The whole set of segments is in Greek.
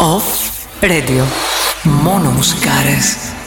Off Radio. Mono Muscares.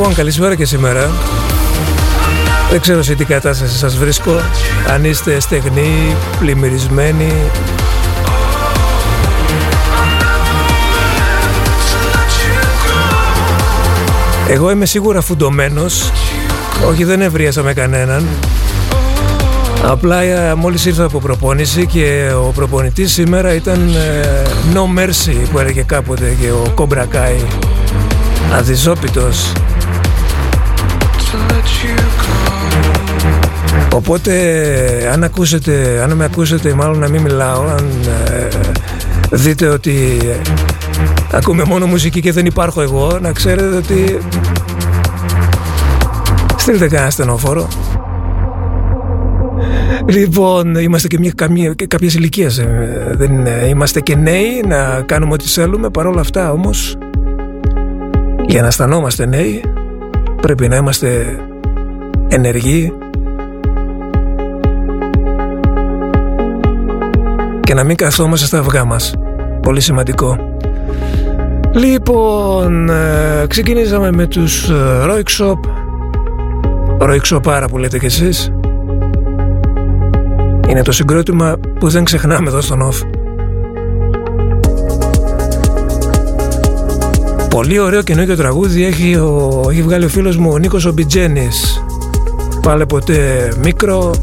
Λοιπόν, καλησπέρα και σήμερα. Δεν ξέρω σε τι κατάσταση σας βρίσκω. Αν είστε στεγνοί, πλημμυρισμένοι, Εγώ είμαι σίγουρα φουντωμένος. Όχι δεν ευρίασα με κανέναν. Απλά ε, μόλις ήρθα από προπόνηση και ο προπονητής σήμερα ήταν ε, No Mercy που έλεγε κάποτε και ο Κομπρακάι Αδιζόπιτος Οπότε αν ακούσετε, αν με ακούσετε μάλλον να μην μιλάω Αν ε, δείτε ότι ακούμε μόνο μουσική και δεν υπάρχω εγώ Να ξέρετε ότι στείλτε κανένα στενοφόρο. Λοιπόν, είμαστε και μια, καμία, κάποιες ηλικίες, ε, δεν είμαστε και νέοι να κάνουμε ό,τι θέλουμε, παρόλα αυτά όμως, για να αισθανόμαστε νέοι, πρέπει να είμαστε ενεργοί και να μην καθόμαστε στα αυγά μας. Πολύ σημαντικό. Λοιπόν, ε, ξεκινήσαμε με τους Royksop, Royksopara που λέτε κι εσείς, είναι το συγκρότημα που δεν ξεχνάμε εδώ στον off. Πολύ ωραίο καινούργιο τραγούδι έχει, ο, έχει βγάλει ο φίλος μου ο Νίκος Ομπιτζένης. Πάλε ποτέ μικρό.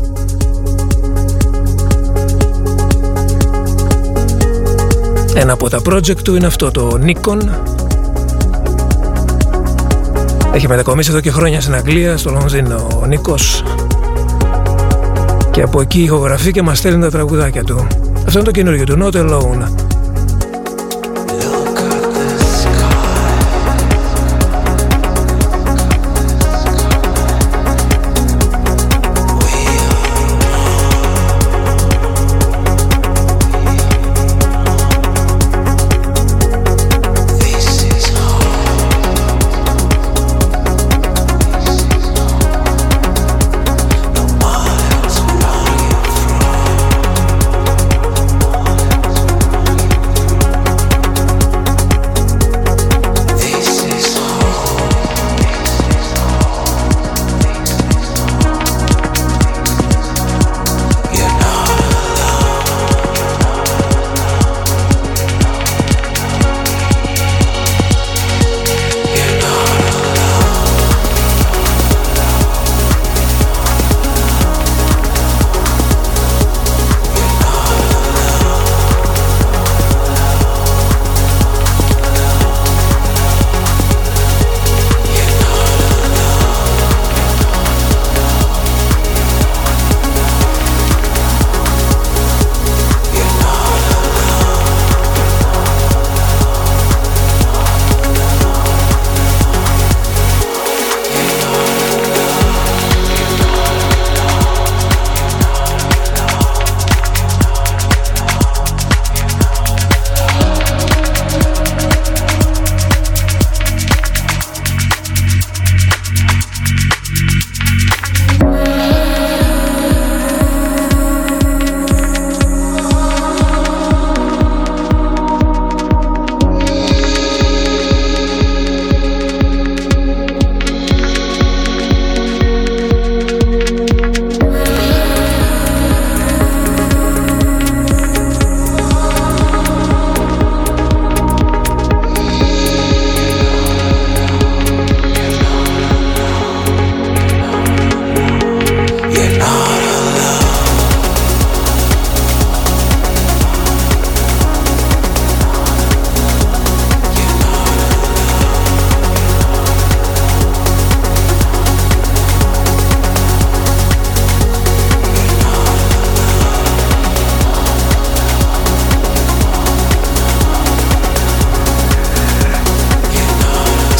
Ένα από τα project του είναι αυτό το Nikon. Έχει μετακομίσει εδώ και χρόνια στην Αγγλία, στο Λονδίνο ο Νίκος και από εκεί ηχογραφεί και μας στέλνει τα τραγουδάκια του. Αυτό είναι το καινούργιο του, Not Alone.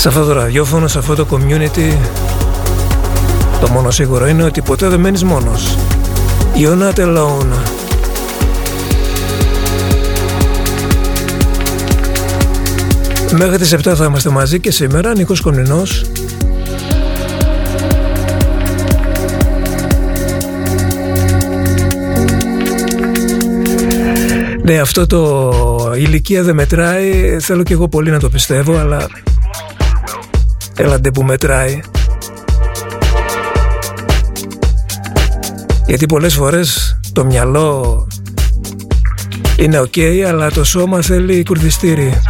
Σε αυτό το ραδιόφωνο, σε αυτό το community το μόνο σίγουρο είναι ότι ποτέ δεν μένεις μόνος. You're not alone. Μέχρι τις 7 θα είμαστε μαζί και σήμερα Νίκος Κονινός. Ναι, αυτό το ηλικία δεν μετράει, θέλω και εγώ πολύ να το πιστεύω, αλλά έλα ντε που μετράει. Γιατί πολλές φορές το μυαλό είναι οκ, αλλά το σώμα θέλει κουρδιστήρι.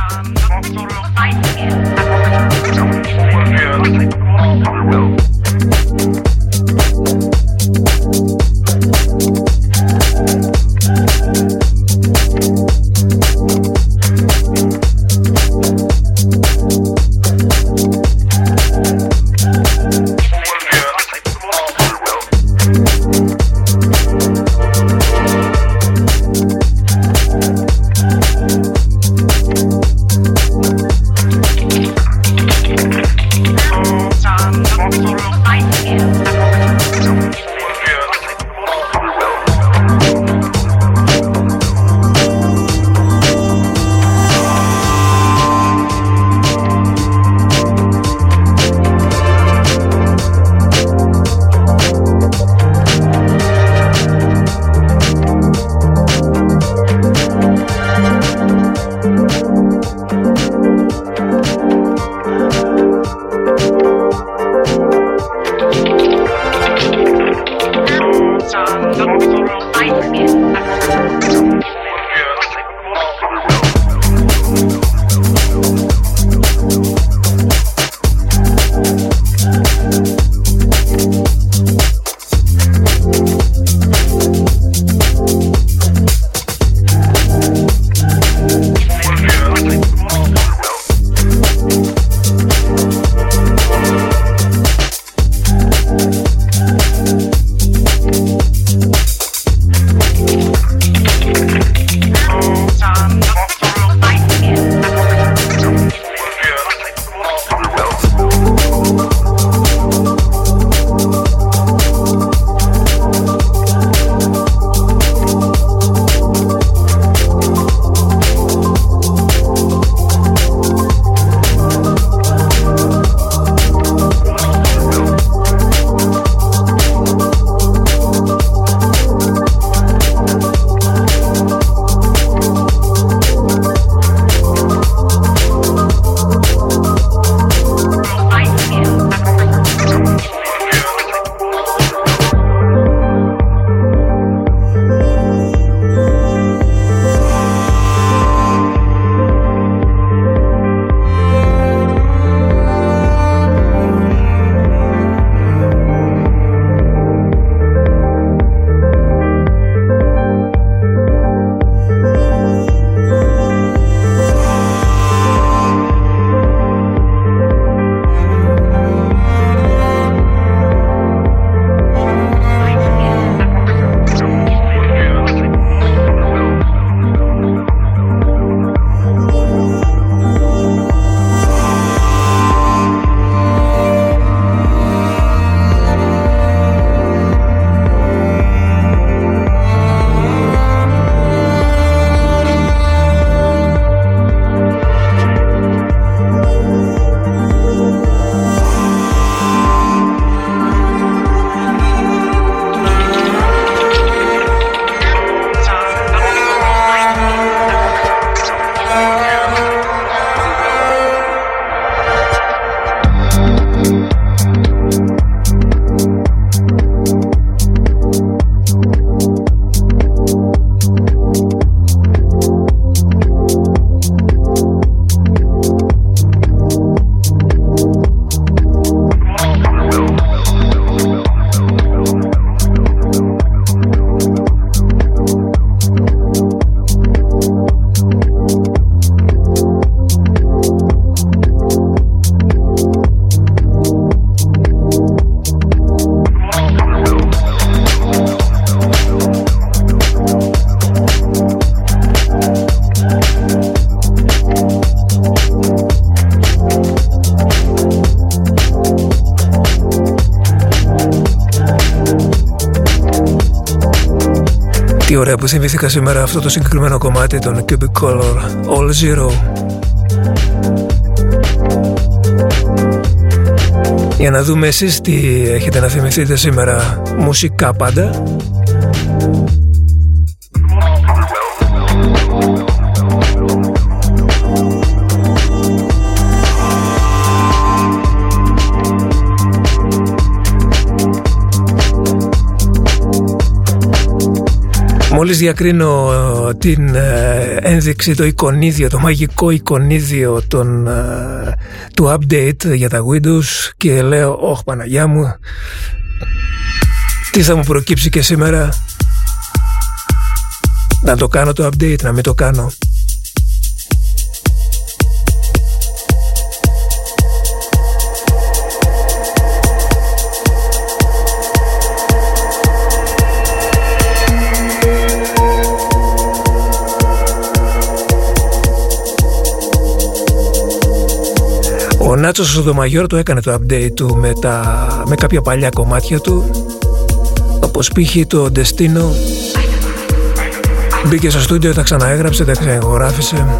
Ωραία που θυμήθηκα σήμερα αυτό το συγκεκριμένο κομμάτι των Cubic Color All Zero. Για να δούμε εσείς τι έχετε να θυμηθείτε σήμερα. Μουσικά πάντα Μόλις διακρίνω ε, την ε, ένδειξη, το εικονίδιο, το μαγικό εικονίδιο των, ε, του update για τα Windows και λέω, όχ Παναγιά μου, τι θα μου προκύψει και σήμερα, να το κάνω το update, να μην το κάνω. Ο Νάτσος Σοδομαγιόρ το έκανε το update του με, τα, με κάποια παλιά κομμάτια του. Όπως π.χ. το Destino. Μπήκε στο στούντιο, τα ξαναέγραψε, τα ξαναγράφησε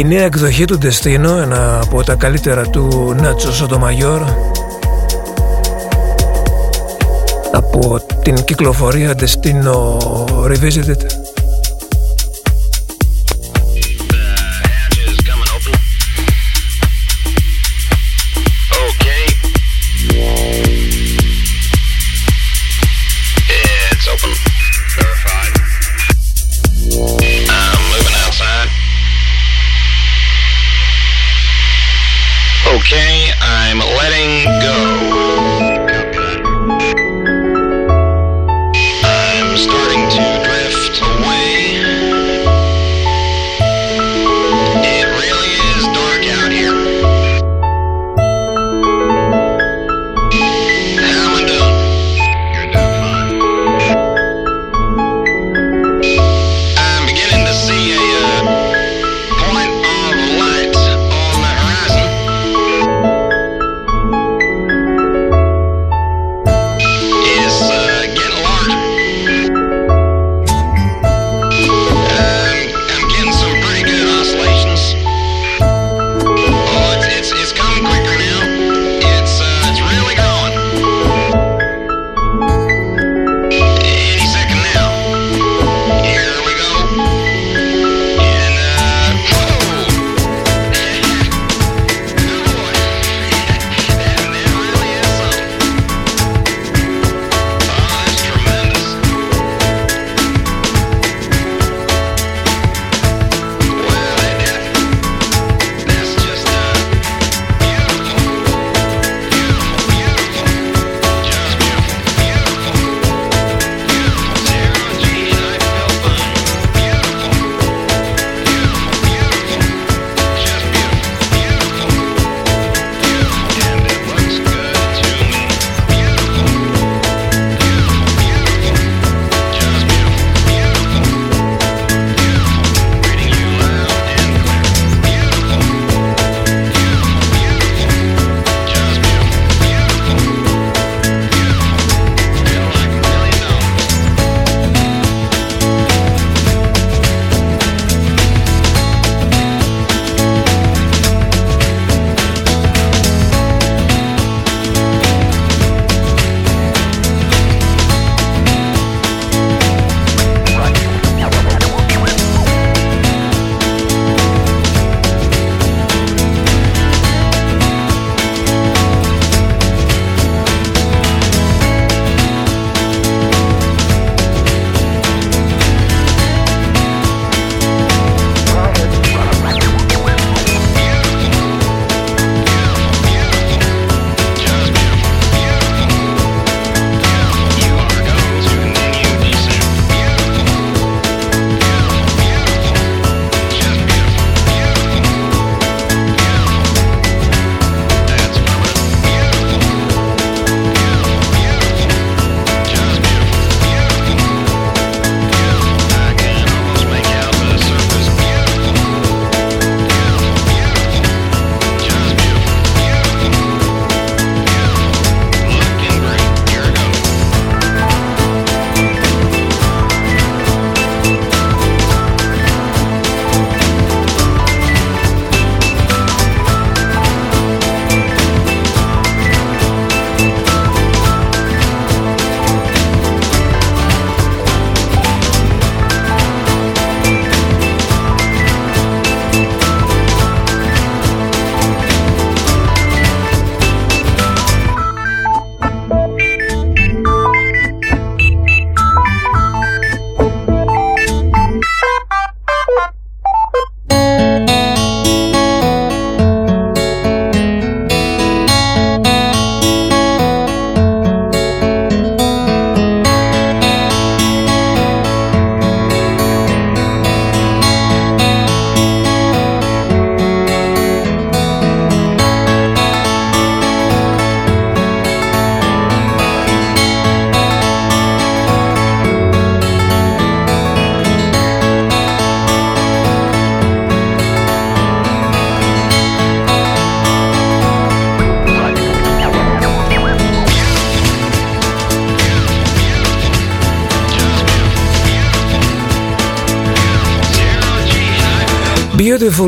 Η νέα εκδοχή του Destino, ένα από τα καλύτερα του Νάτσο Σοτομαγιόρ από την κυκλοφορία Destino Revisited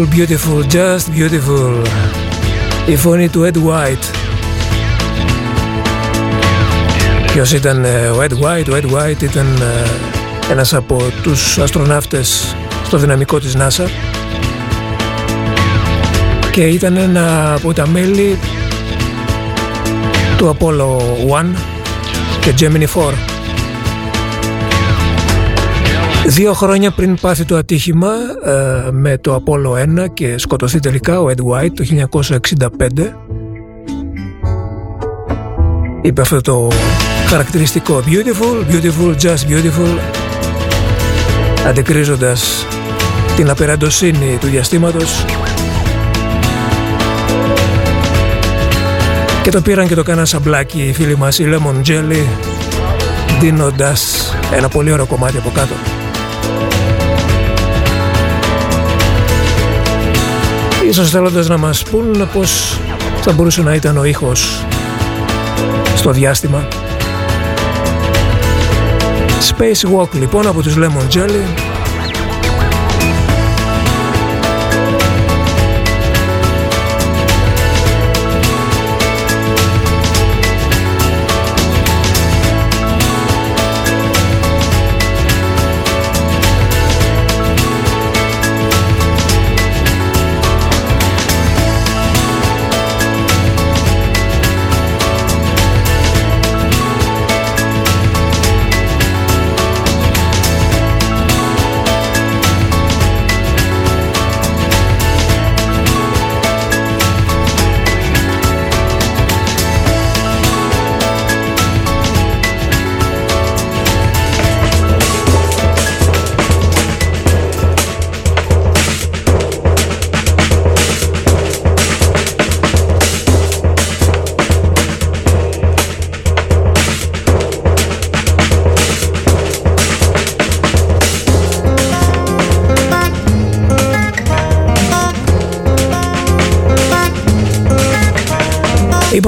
Beautiful, beautiful, just beautiful. Η φωνή του Ed White. Ποιος ήταν ε, ο Ed White? Ο Ed White ήταν ε, ένας από τους αστροναύτες στο δυναμικό της NASA και ήταν ένα από τα μέλη του Apollo 1 και Gemini 4. Δύο χρόνια πριν πάθει το ατύχημα ε, με το Apollo 1 και σκοτωθεί τελικά ο Ed White το 1965 είπε αυτό το χαρακτηριστικό. Beautiful, beautiful, just beautiful. Αντικρίζοντας την απεραντοσύνη του διαστήματος. Και το πήραν και το κάναν σαμπλάκι οι φίλοι μας οι Lemon Jelly δίνοντας ένα πολύ ωραίο κομμάτι από κάτω. Ίσως θέλοντας να μας πούν πως θα μπορούσε να ήταν ο ήχος στο διάστημα. Space Walk λοιπόν από τους Lemon Jelly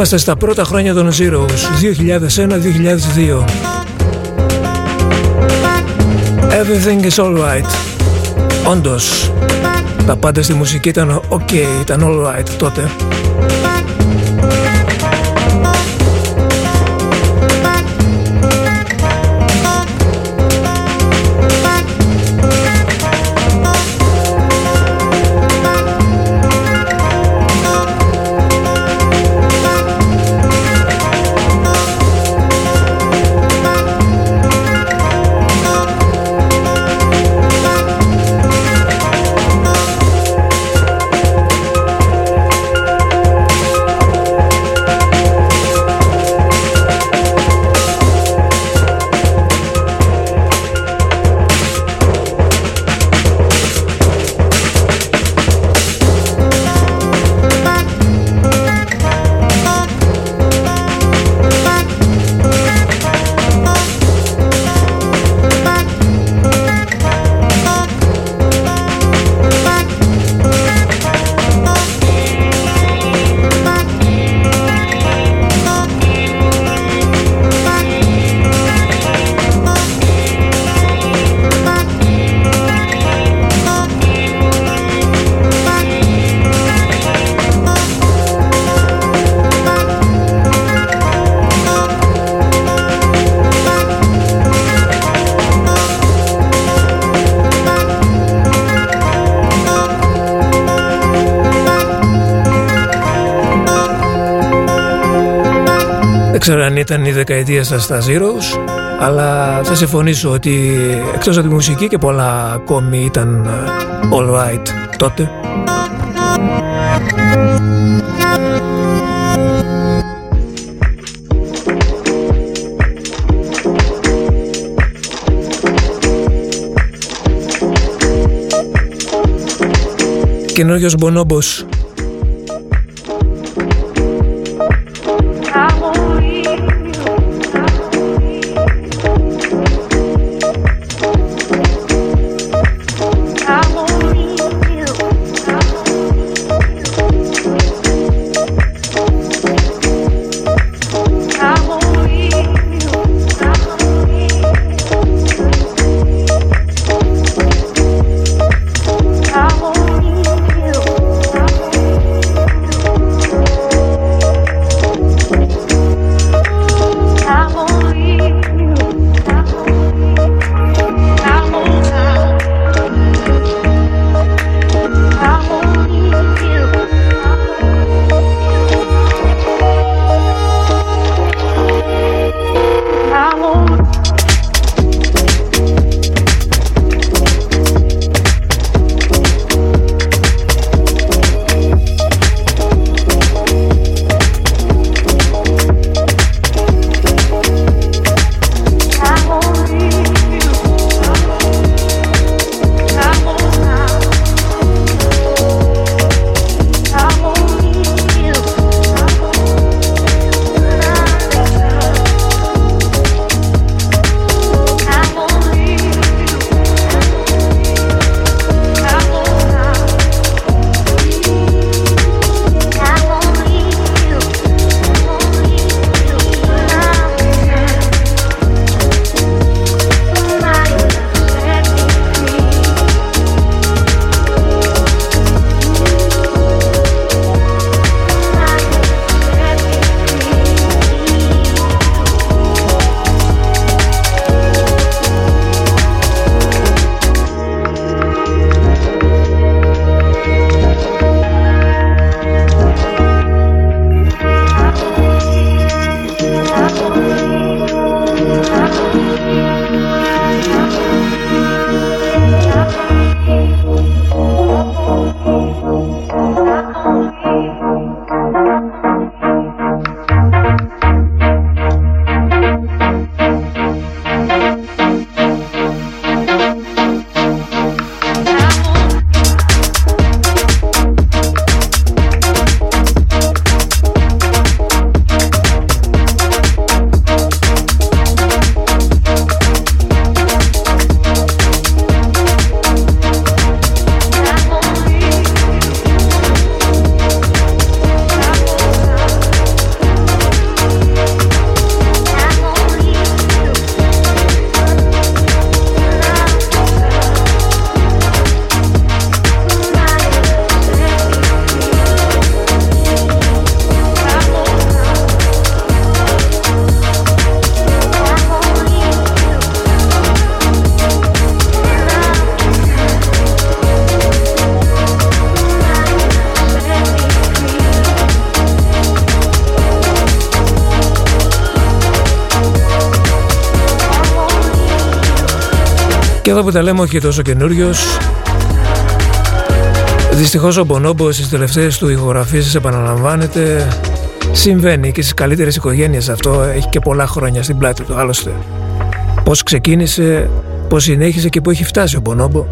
Είμαστε στα πρώτα χρόνια των Zeros 2001-2002 Everything is alright Όντως Τα πάντα στη μουσική ήταν ok, ήταν alright τότε ήταν η δεκαετία σας στα Zeros αλλά θα συμφωνήσω ότι εκτός από τη μουσική και πολλά ακόμη ήταν ε, all right τότε. Καινούργιος Μπονόμπος που τα λέμε όχι τόσο καινούριο. Δυστυχώς ο Μπονόμπο στις τελευταίες του ηχογραφήσεις επαναλαμβάνεται Συμβαίνει και στις καλύτερες οικογένειες αυτό έχει και πολλά χρόνια στην πλάτη του άλλωστε. Πώς ξεκίνησε, πώς συνέχισε και πού έχει φτάσει ο Μπονόμπο.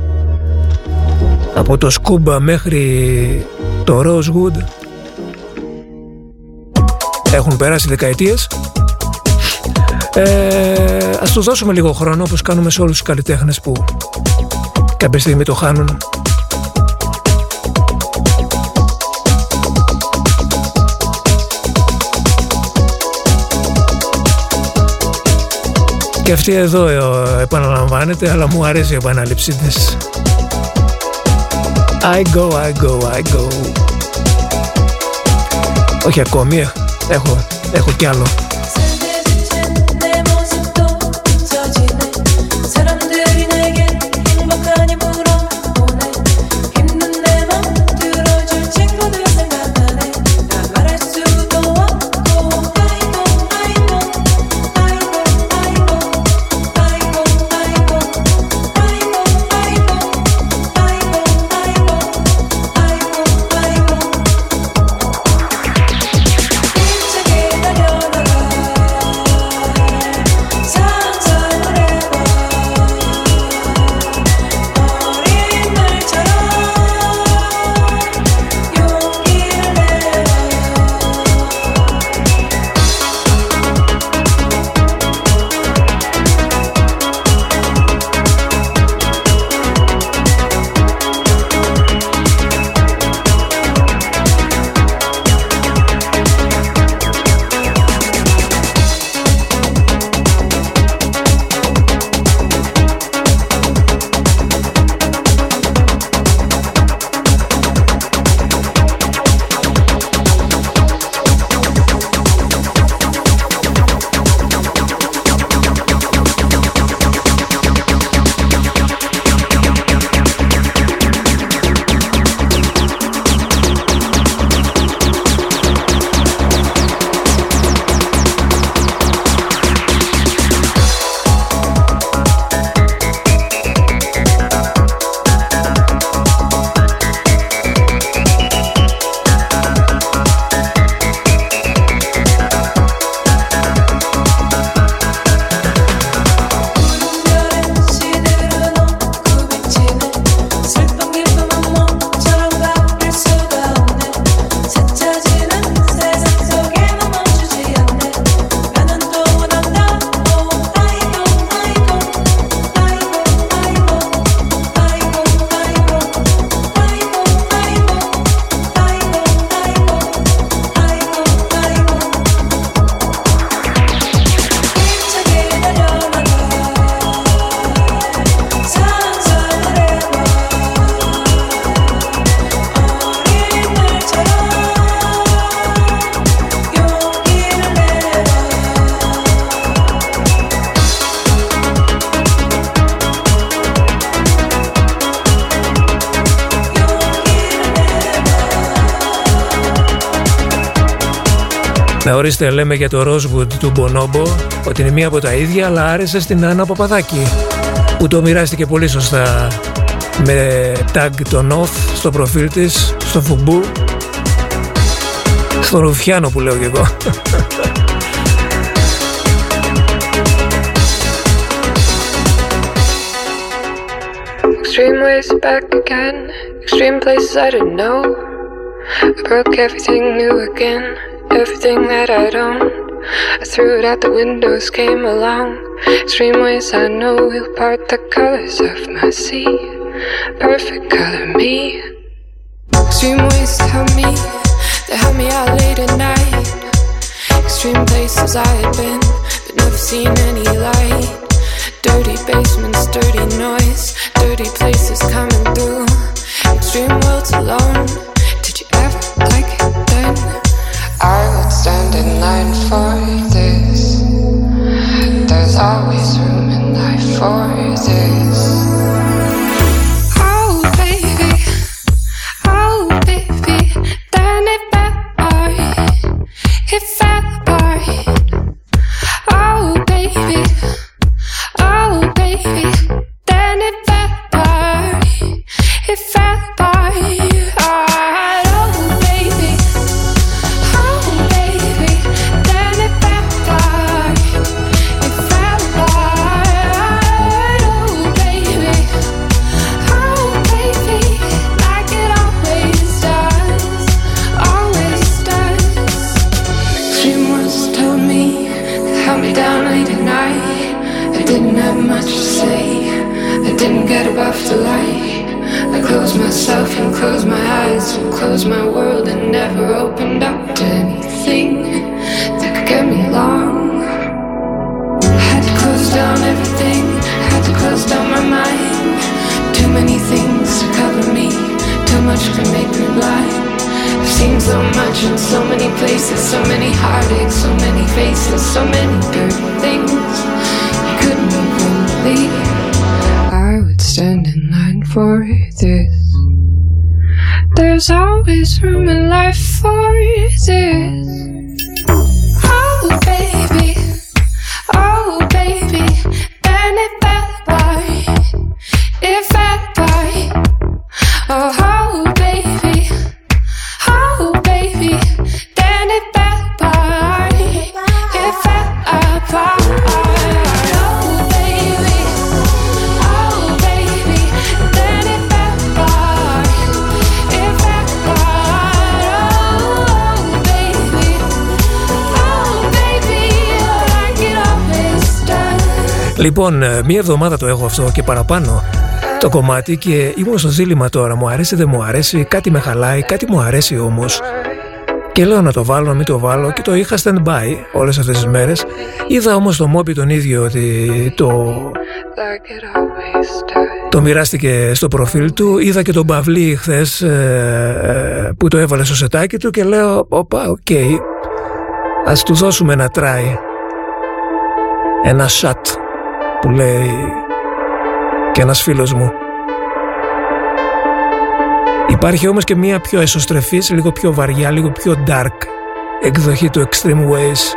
Από το Σκούμπα μέχρι το Rosewood. Έχουν περάσει δεκαετίες ε, ας τους δώσουμε λίγο χρόνο όπως κάνουμε σε όλους τους καλλιτέχνες που κάποια στιγμή το χάνουν. Και αυτή εδώ ε, επαναλαμβάνεται, αλλά μου αρέσει η επανάληψή της. I go, I go, I go. Όχι ακόμη, ε, έχω, έχω κι άλλο. Ορίστε λέμε για το Rosewood του Μπονόμπο ότι είναι μία από τα ίδια αλλά άρεσε στην Άννα Παπαδάκη που το μοιράστηκε πολύ σωστά με tag το North στο προφίλ της, στο φουμπού. Στον Ρουφιάνο που λέω και εγώ. Extreme ways back again. Extreme places I didn't know. I broke everything new again Everything that I don't, I threw it out the windows, came along. Extreme ways I know will part the colors of my sea. Perfect color me. Λοιπόν, ε, μία εβδομάδα το έχω αυτό και παραπάνω το κομμάτι και ήμουν στο δίλημμα τώρα. Μου αρέσει, δεν μου αρέσει, κάτι με χαλάει, κάτι μου αρέσει όμως. Και λέω να το βάλω, να μην το βάλω και το είχα stand-by όλες αυτές τις μέρες. Είδα όμως το Moby τον ίδιο ότι το, Like it always does. το μοιράστηκε στο προφίλ του. Είδα και τον Παυλή χθες που το έβαλε στο σετάκι του και λέω «Οπα, οκ, ας του δώσουμε ένα try, ένα shot» που λέει και ένας φίλος μου. Υπάρχει όμως και μία πιο εσωστρεφής, λίγο πιο βαριά, λίγο πιο dark εκδοχή του Extreme Ways.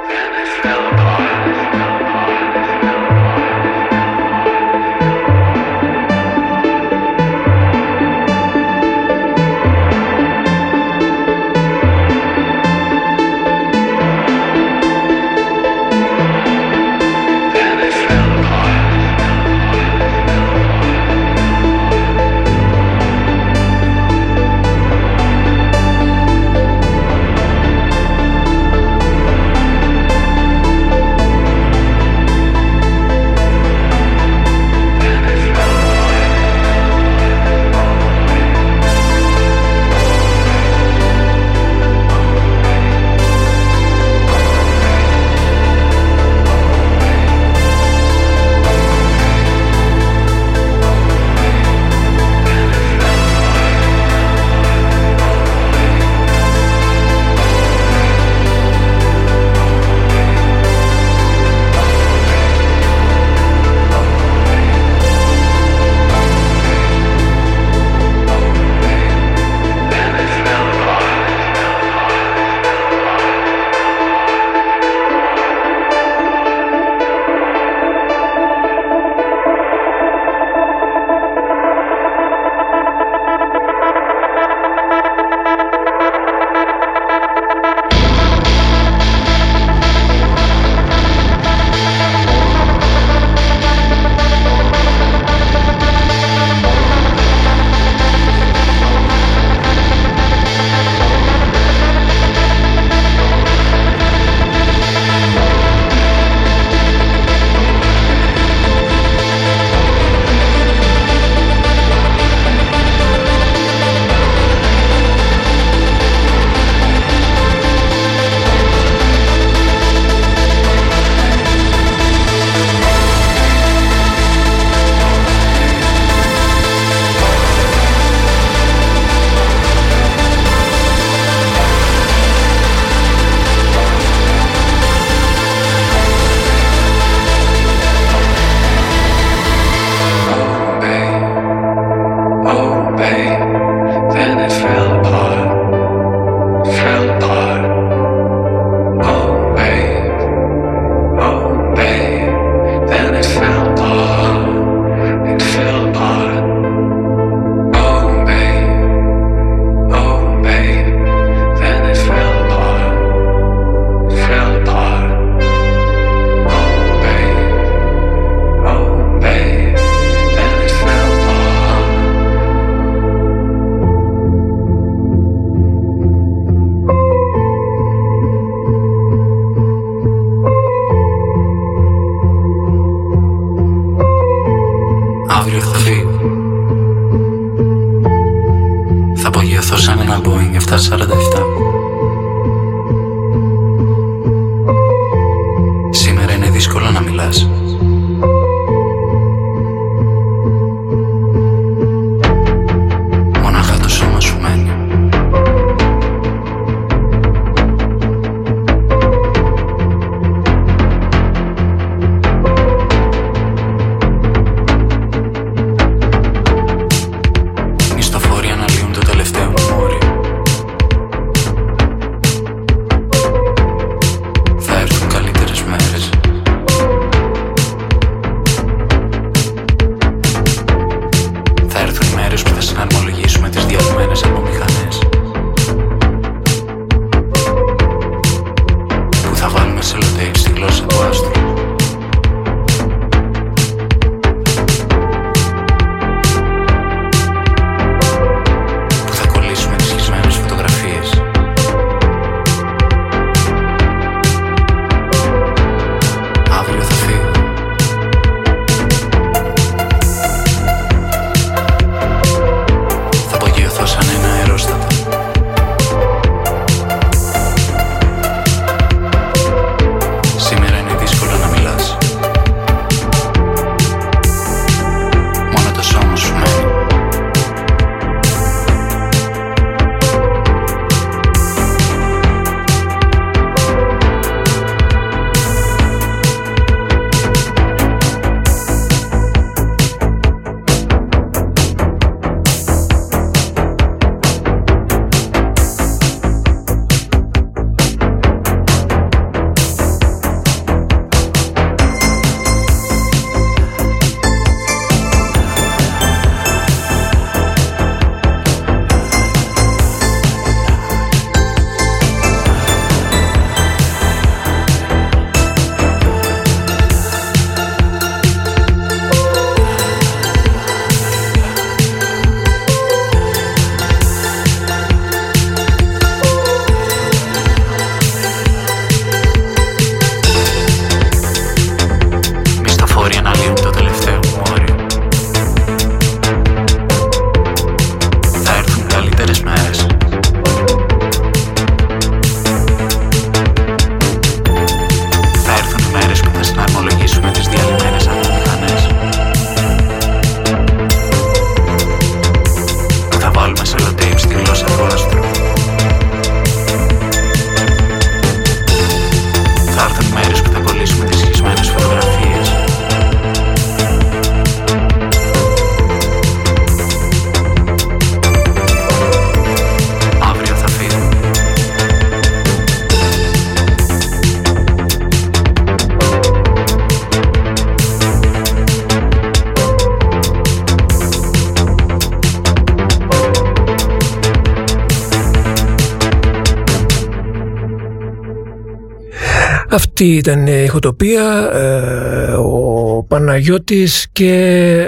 Αυτή ήταν η ηχοτοπία, ε, ο Παναγιώτης και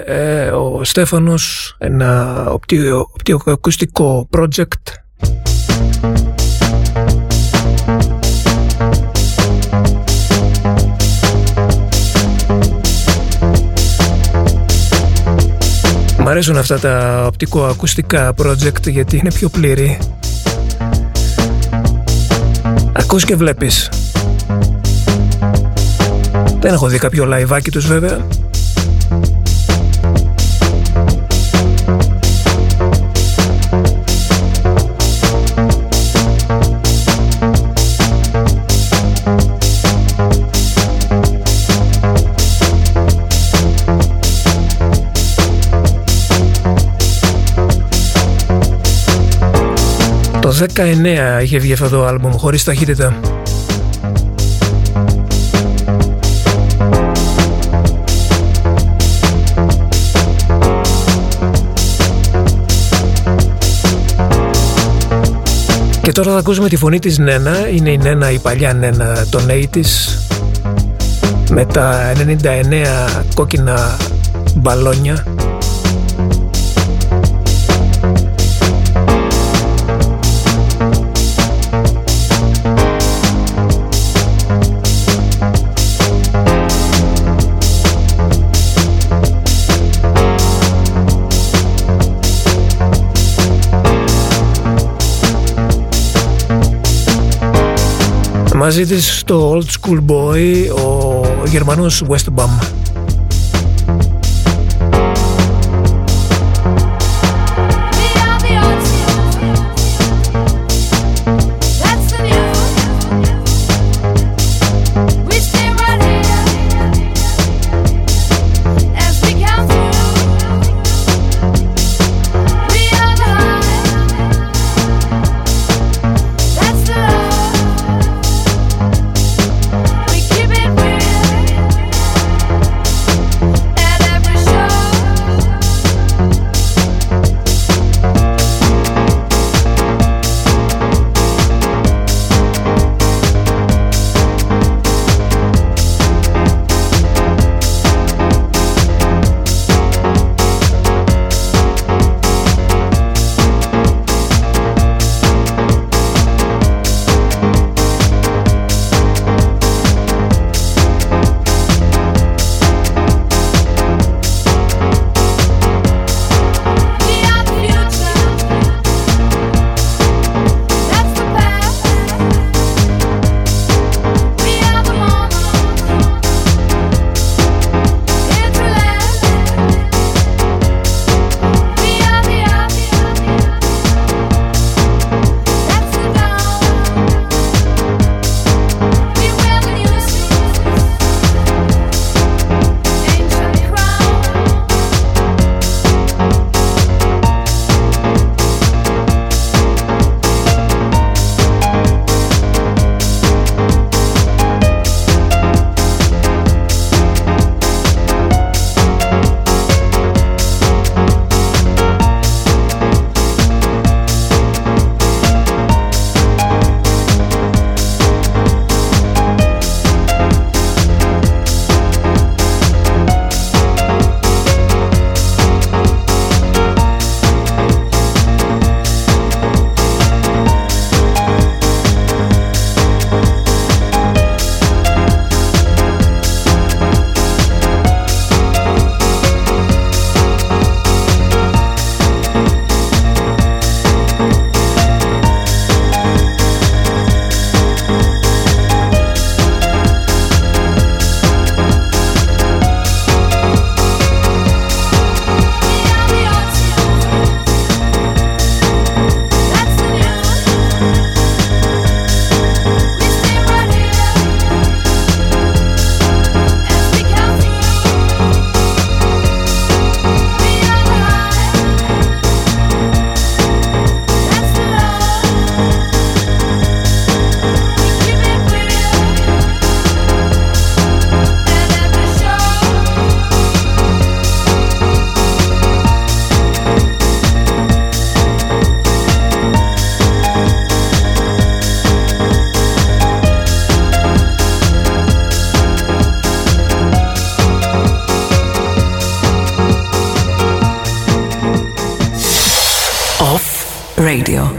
ε, ο Στέφανος, ένα οπτικοακουστικό project. Μ' αρέσουν αυτά τα οπτικοακουστικά project γιατί είναι πιο πλήρη. Ακούς και βλέπεις. Δεν έχω δει κάποιο λαϊβάκι τους βέβαια. Το 19 είχε βγει αυτό το άλμπουμ χωρίς ταχύτητα. Και τώρα θα ακούσουμε τη φωνή της Νένα, είναι η Νένα η παλιά Νένα των 80's με τα 99 κόκκινα μπαλόνια μαζί της στο Old School Boy ο Γερμανός Westbam. Radio.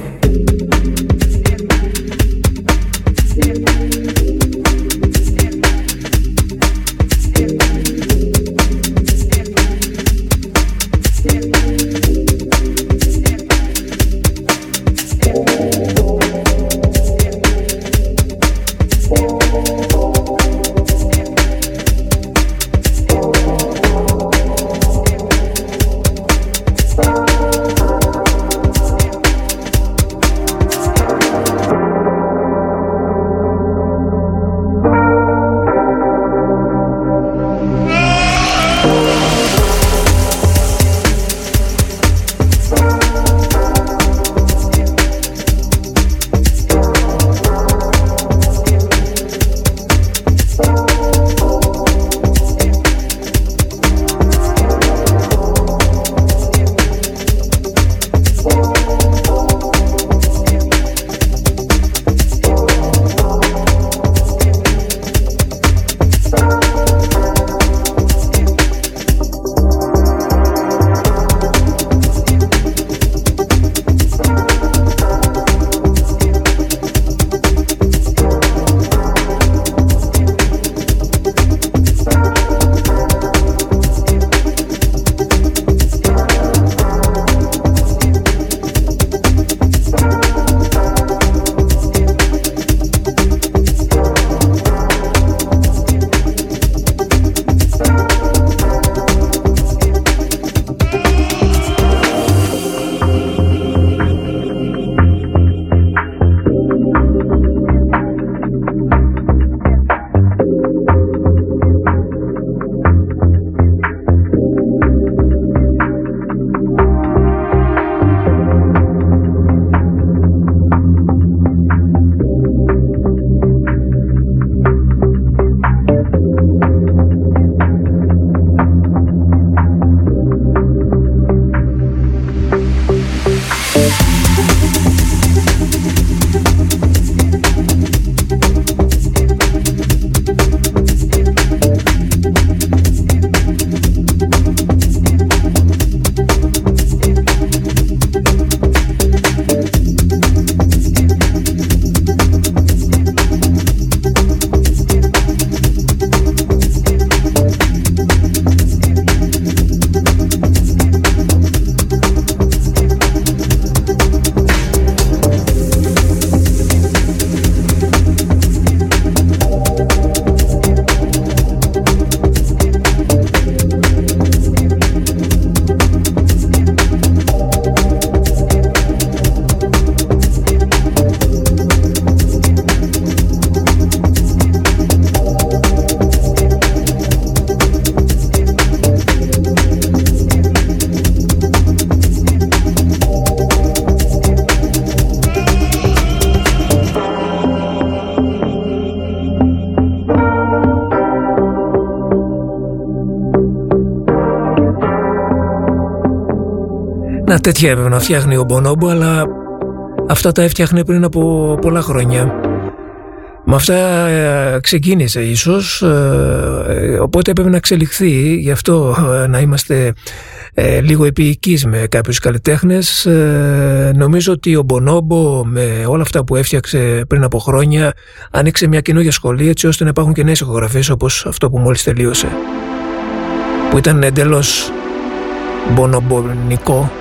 Να τέτοια έπρεπε να φτιάχνει ο Μπονόμπο αλλά αυτά τα έφτιαχνε πριν από πολλά χρόνια. Με αυτά ε, ξεκίνησε ίσως, ε, οπότε έπρεπε να εξελιχθεί, γι' αυτό ε, να είμαστε λίγο επίοικείς με κάποιους καλλιτέχνες. νομίζω ότι ο Μπονόμπο με όλα αυτά που έφτιαξε πριν από χρόνια άνοιξε μια καινούργια σχολή έτσι ώστε να υπάρχουν και νέες ηχογραφίες όπως αυτό που μόλις τελείωσε. Που ήταν εντελώς μπονομπονικό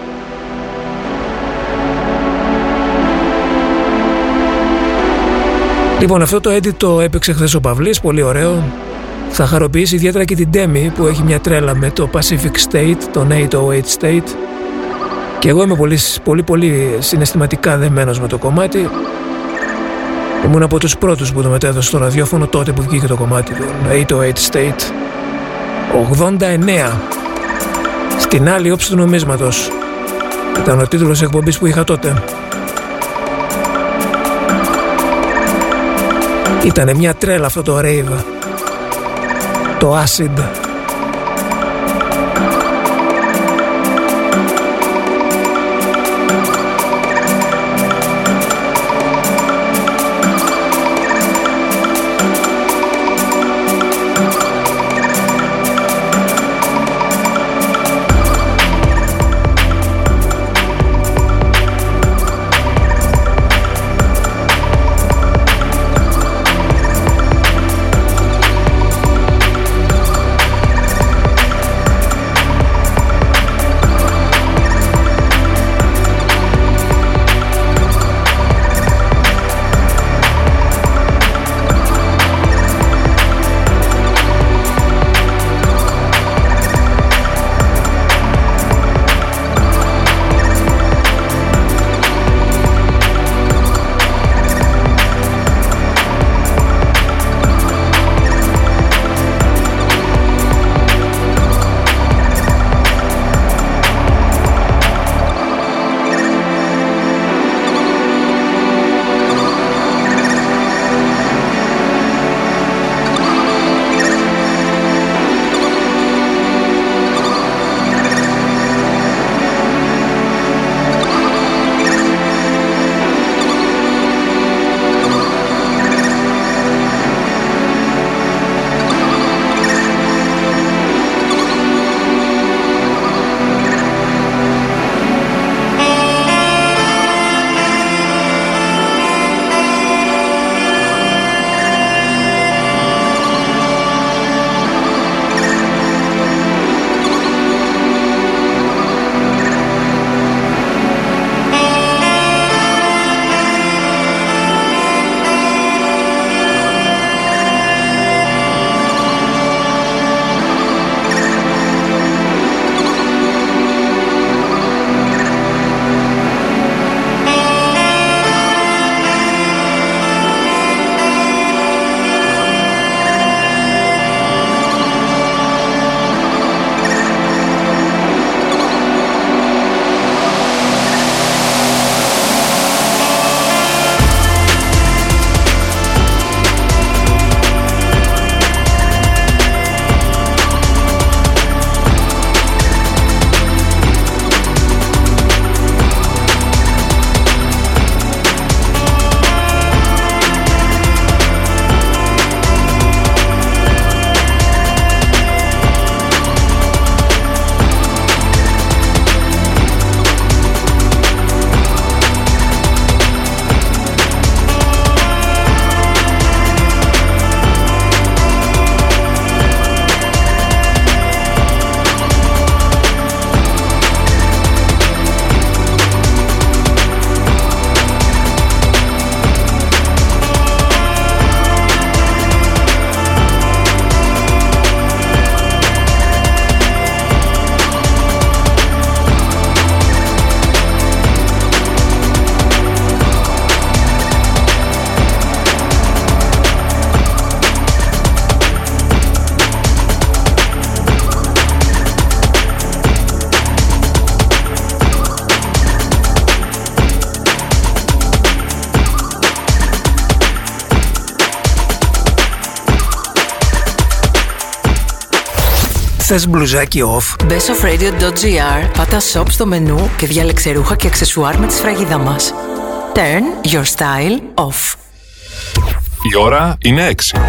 Λοιπόν, αυτό το edit το έπαιξε χθες ο Παυλή, πολύ ωραίο. Θα χαροποιήσει ιδιαίτερα και την Demi που έχει μια τρέλα με το Pacific State, το 808 State. Και εγώ είμαι πολύ, πολύ, πολύ συναισθηματικά δεμένος με το κομμάτι. Ήμουν από τους πρώτους που το μετέδωσε στο ραδιόφωνο τότε που βγήκε το κομμάτι του 808 State. 89. Στην άλλη όψη του νομίσματος. Ήταν ο τίτλος εκπομπής που είχα τότε. Ήτανε μια τρέλα αυτό το rave. Το acid. Θες μπλουζάκι off; Μπε στο radio.gr, πάτα shop στο μενού και διάλεξε ρούχα και αξεσουάρ με τη σφραγίδα μας. Turn your style off. Η ώρα είναι 6.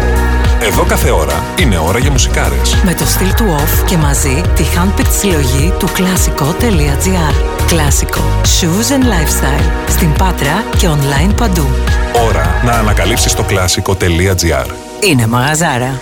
Εδώ κάθε ώρα είναι ώρα για μουσικάρες. Με το στυλ του off και μαζί τη handpicked συλλογή του κλασικό.gr. Κλασικό. Shoes and lifestyle. Στην Πάτρα και online παντού. Ώρα να ανακαλύψεις το κλασικό.gr. Είναι μαγαζάρα.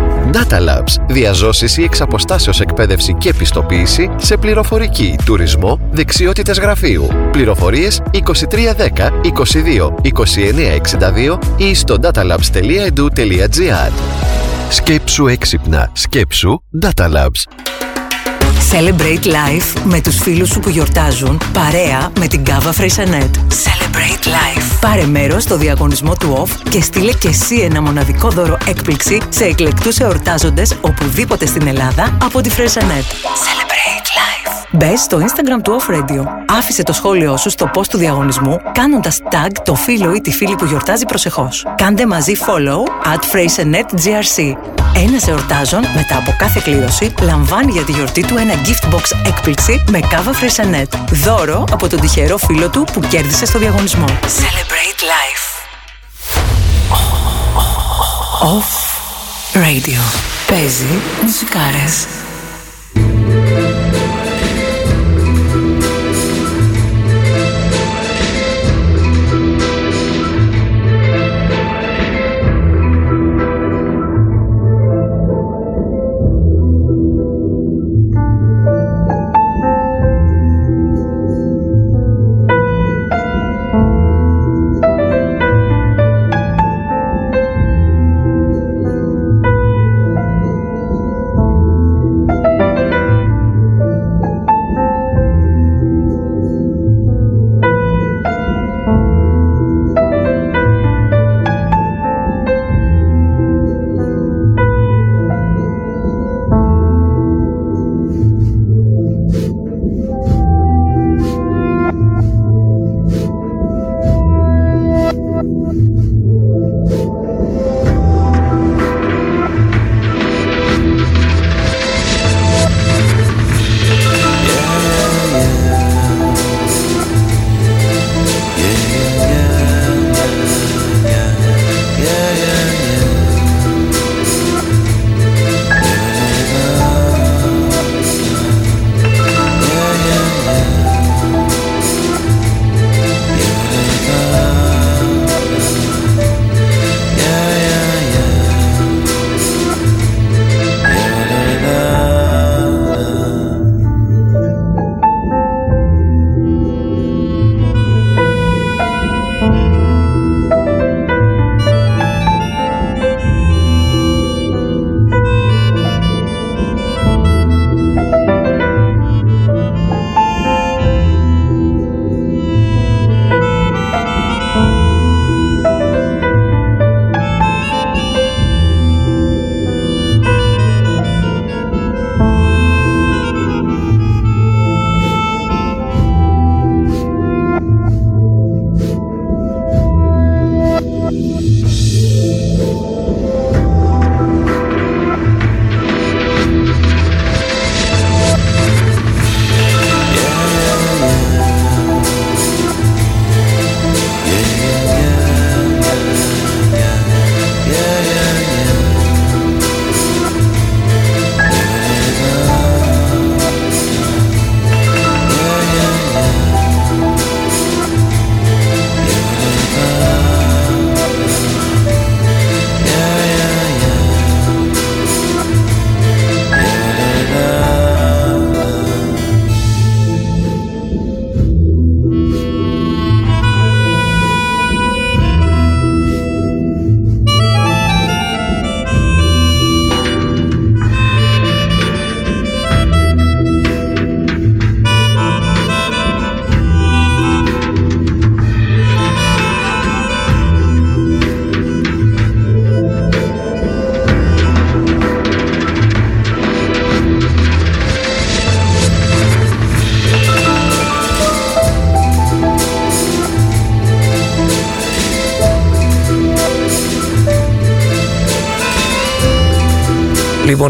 Data Labs. Διαζώσεις ή εξαποστάσεως εκπαίδευση και επιστοποίηση σε πληροφορική, τουρισμό, δεξιότητες γραφείου. Πληροφορίες 2310 22 2962 ή στο datalabs.edu.gr Σκέψου έξυπνα. Σκέψου Data Labs. Celebrate life με τους φίλους σου που γιορτάζουν παρέα με την Gava Freixanet. Celebrate life. Πάρε μέρος στο διαγωνισμό του OFF και στείλε και εσύ ένα μοναδικό δώρο έκπληξη σε εκλεκτούς εορτάζοντες οπουδήποτε στην Ελλάδα από τη Freixanet. Celebrate life. Μπε στο Instagram του Off Radio. Άφησε το σχόλιο σου στο post του διαγωνισμού κάνοντας tag το φίλο ή τη φίλη που γιορτάζει προσεχώς. Κάντε μαζί follow at GRC. Ένας εορτάζων μετά από κάθε κλήρωση λαμβάνει για τη γιορτή του ένα gift box έκπληξη με κάβα Freixenet. Δώρο από τον τυχερό φίλο του που κέρδισε στο διαγωνισμό. Celebrate life. Off Radio. Παίζει μουσικάρες.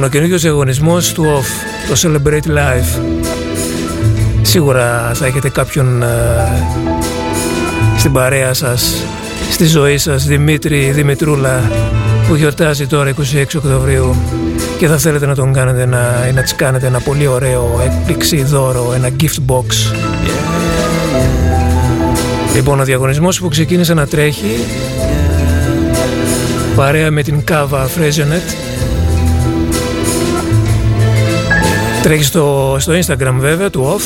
Λοιπόν, ο καινούργιος διαγωνισμός του OFF, το Celebrate Life. Σίγουρα θα έχετε κάποιον ε, στην παρέα σας, στη ζωή σας, Δημήτρη, Δημητρούλα, που γιορτάζει τώρα 26 Οκτωβρίου και θα θέλετε να τον κάνετε να, ή να της κάνετε ένα πολύ ωραίο έκπληξη δώρο, ένα gift box. Λοιπόν, ο διαγωνισμός που ξεκίνησε να τρέχει παρέα με την Kava Fresionet τρέχει στο, στο Instagram βέβαια του Off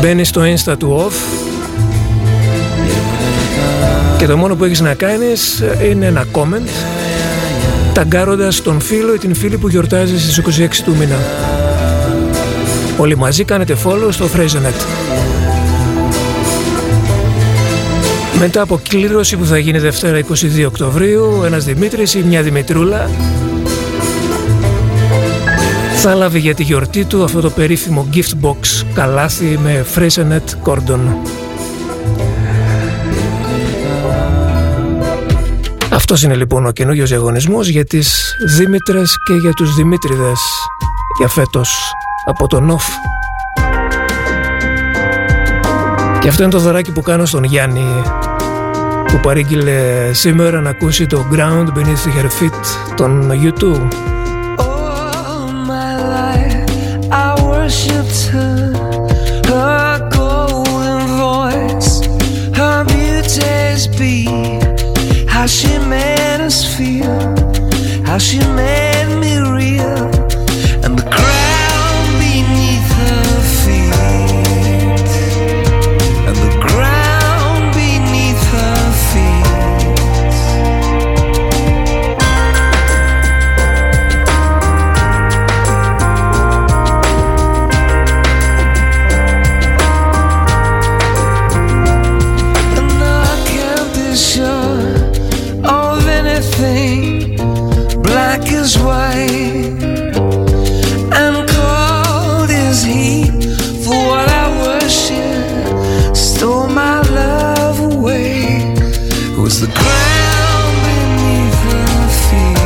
μπαίνει στο Insta του Off και το μόνο που έχεις να κάνεις είναι ένα comment ταγκάροντας τον φίλο ή την φίλη που γιορτάζεις στις 26 του μήνα. Όλοι μαζί κάνετε follow στο Fresionet. Μετά από κλήρωση που θα γίνει Δευτέρα 22 Οκτωβρίου, ένας Δημήτρης ή μια Δημητρούλα θα λάβει για τη γιορτή του αυτό το περίφημο gift box καλάθι με Fresionet Cordon. Αυτός είναι λοιπόν ο καινούργιος διαγωνισμός για τις Δήμητρες και για τους Δημήτριδες για φέτος από τον ΟΦ. Και αυτό είναι το δωράκι που κάνω στον Γιάννη που παρήγγειλε σήμερα να ακούσει το Ground Beneath Her Feet των YouTube. Beauty's beat, how she made us feel, how she made me real, and the ground see.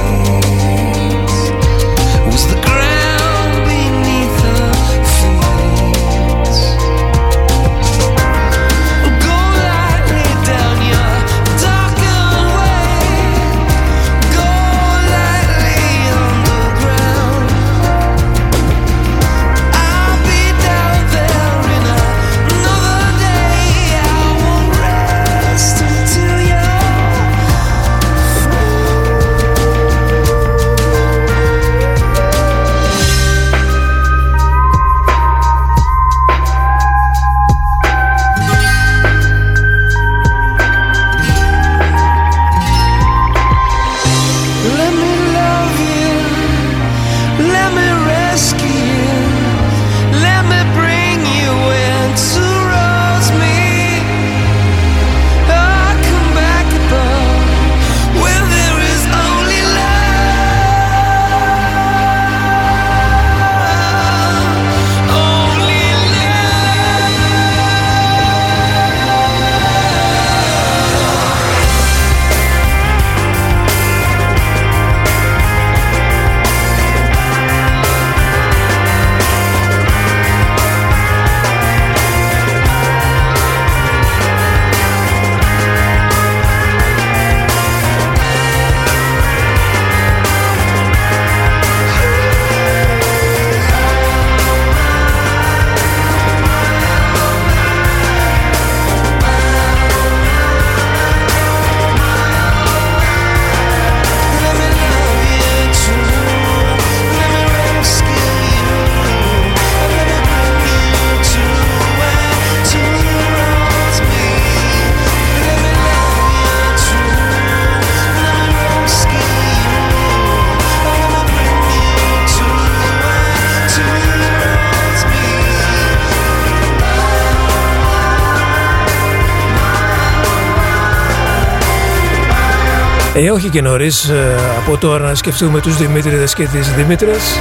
Ε, όχι και νωρίς από τώρα να σκεφτούμε τους Δημήτριδες και τις Δημήτρες.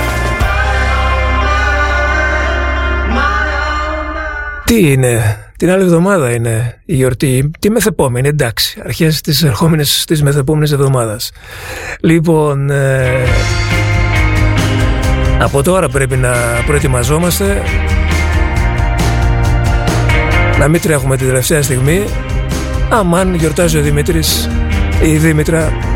Τι είναι, τι Την άλλη εβδομάδα είναι η γιορτή, τη μεθεπόμενη, εντάξει, αρχές της ερχόμενης, της μεθεπόμενης εβδομάδας. Λοιπόν, ε, από τώρα πρέπει να προετοιμαζόμαστε, να μην τρέχουμε την τελευταία στιγμή, αμάν γιορτάζει ο Δημήτρης ή η Δήμητρα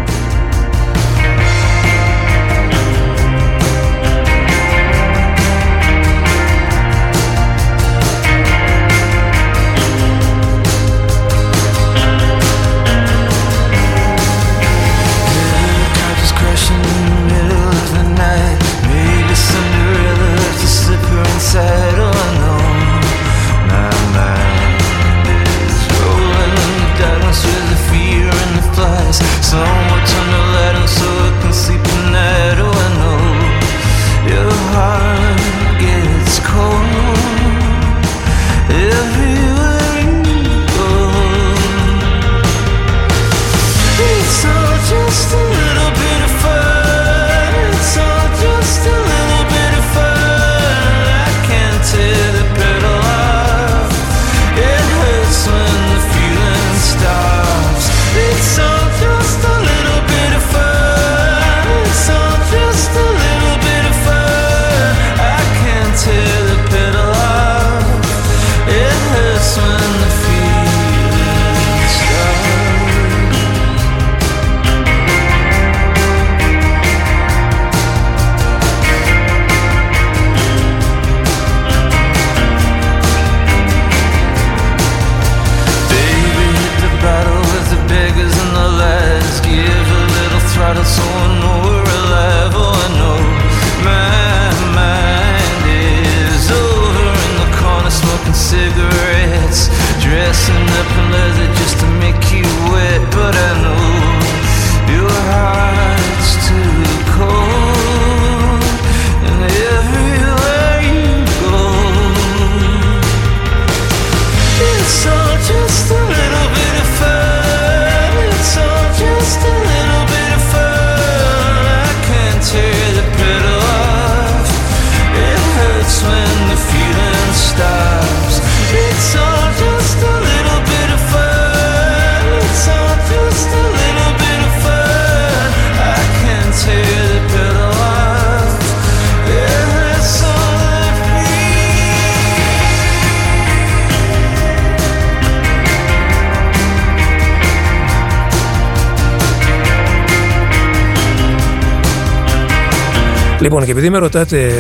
Λοιπόν, και επειδή με ρωτάτε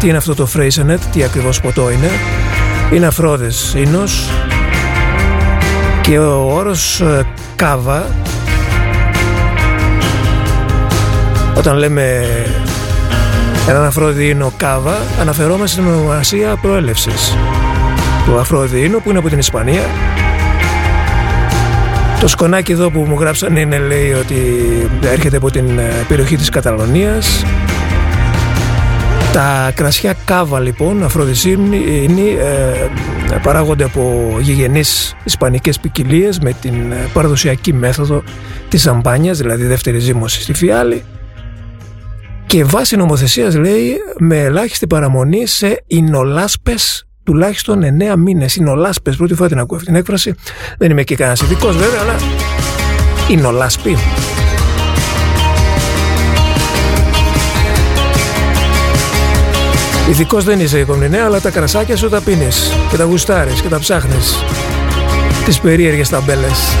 τι είναι αυτό το Freysenet, τι ακριβώς ποτό είναι, είναι αφρόδες ίνος και ο όρος ε, κάβα, όταν λέμε έναν αφρόδι ίνο κάβα, αναφερόμαστε στην ονομασία προέλευσης του αφρόδι ίνου που είναι από την Ισπανία. Το σκονάκι εδώ που μου γράψαν είναι λέει ότι έρχεται από την ε, περιοχή της Καταλωνίας τα κρασιά κάβα λοιπόν, αφροδισίνη, ε, παράγονται από γηγενείς ισπανικές ποικιλίες με την ε, παραδοσιακή μέθοδο της σαμπάνιας, δηλαδή δεύτερη ζύμωση στη φιάλη και βάσει νομοθεσίας λέει με ελάχιστη παραμονή σε ινολάσπες τουλάχιστον 9 μήνες. Ινολάσπες, πρώτη φορά την ακούω αυτή την έκφραση. Δεν είμαι και κανένας ειδικός βέβαια, αλλά ινολάσπη. Ειδικός δεν είσαι κομμινέ, αλλά τα κρασάκια σου τα πίνεις και τα γουστάρεις και τα ψάχνεις. Τις περίεργες ταμπέλες.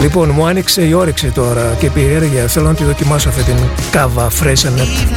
Λοιπόν, μου άνοιξε η όρεξη τώρα και η περιέργεια. Θέλω να τη δοκιμάσω αυτή την κάβα Freysenet.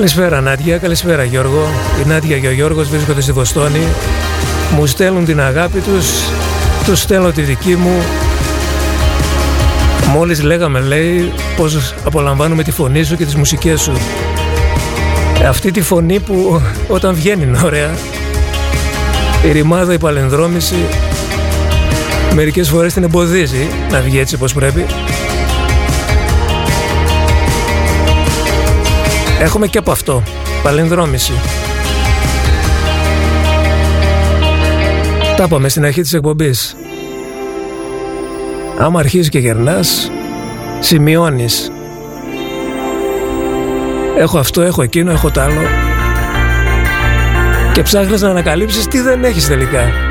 Καλησπέρα Νάντια, καλησπέρα Γιώργο. Η Νάντια και ο Γιώργος βρίσκονται στη Βοστόνη. Μου στέλνουν την αγάπη τους, τους στέλνω τη δική μου. Μόλις λέγαμε λέει πως απολαμβάνουμε τη φωνή σου και τις μουσικές σου. Ε, Αυτή τη φωνή που όταν βγαίνει είναι ωραία. Η ρημάδα, η παλενδρόμηση μερικές φορές την εμποδίζει να βγει έτσι όπως πρέπει. Έχουμε και από αυτό. Παλινδρόμηση. Τα είπαμε στην αρχή της εκπομπής. Άμα αρχίζεις και γερνάς, σημειώνεις. Έχω αυτό, έχω εκείνο, έχω τ' άλλο. Και ψάχνεις να ανακαλύψεις τι δεν έχεις τελικά.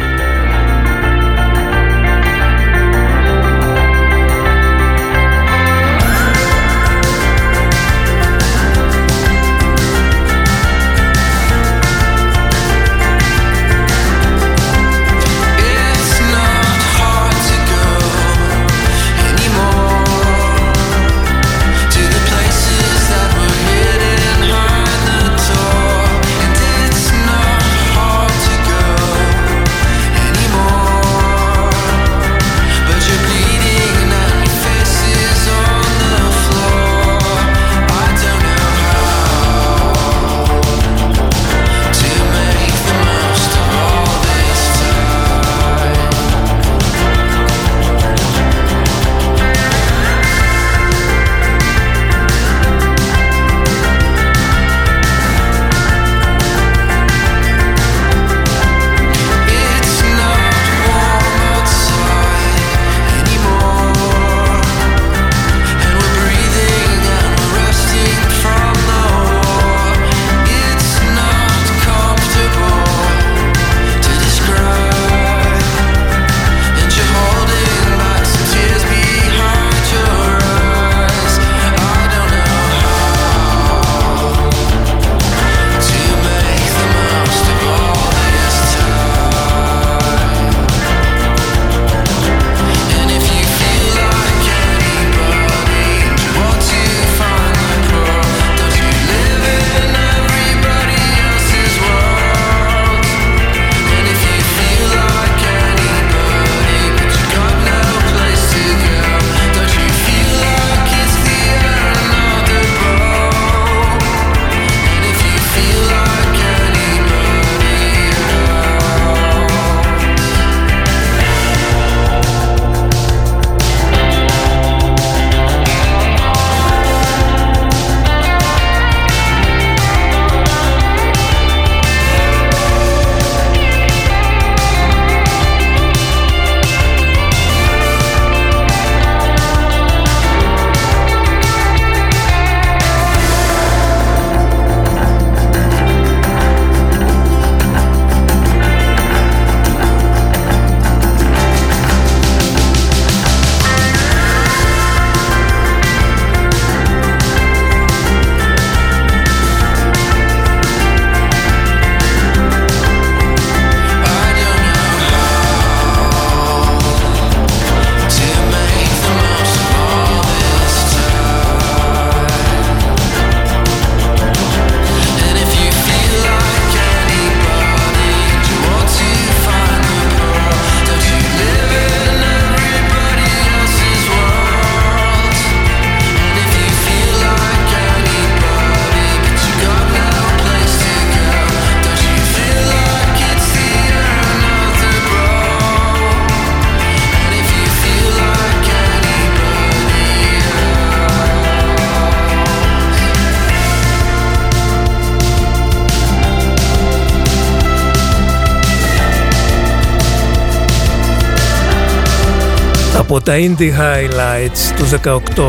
Τα Indie Highlights τους 18.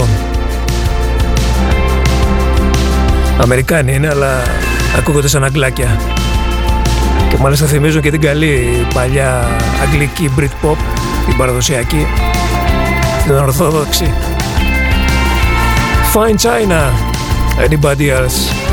Αμερικάνοι είναι, αλλά ακούγονται σαν αγγλάκια. Και μάλιστα θυμίζουν και την καλή παλιά αγγλική Britpop, την παραδοσιακή, την ορθόδοξη. Fine China, anybody else;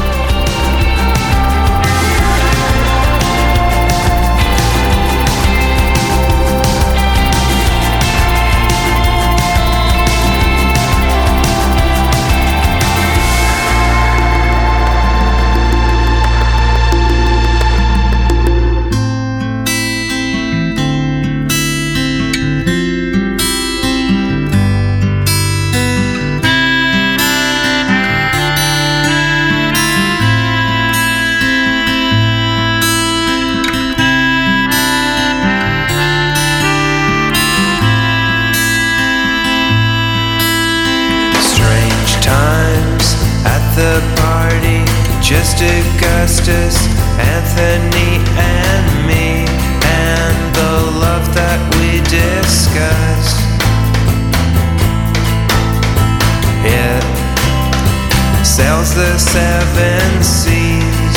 Justice, Anthony, and me, and the love that we discuss. It sails the seven seas,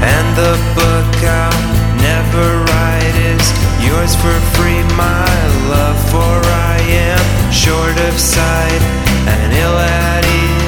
and the book I'll never write is yours for free, my love. For I am short of sight and ill at ease.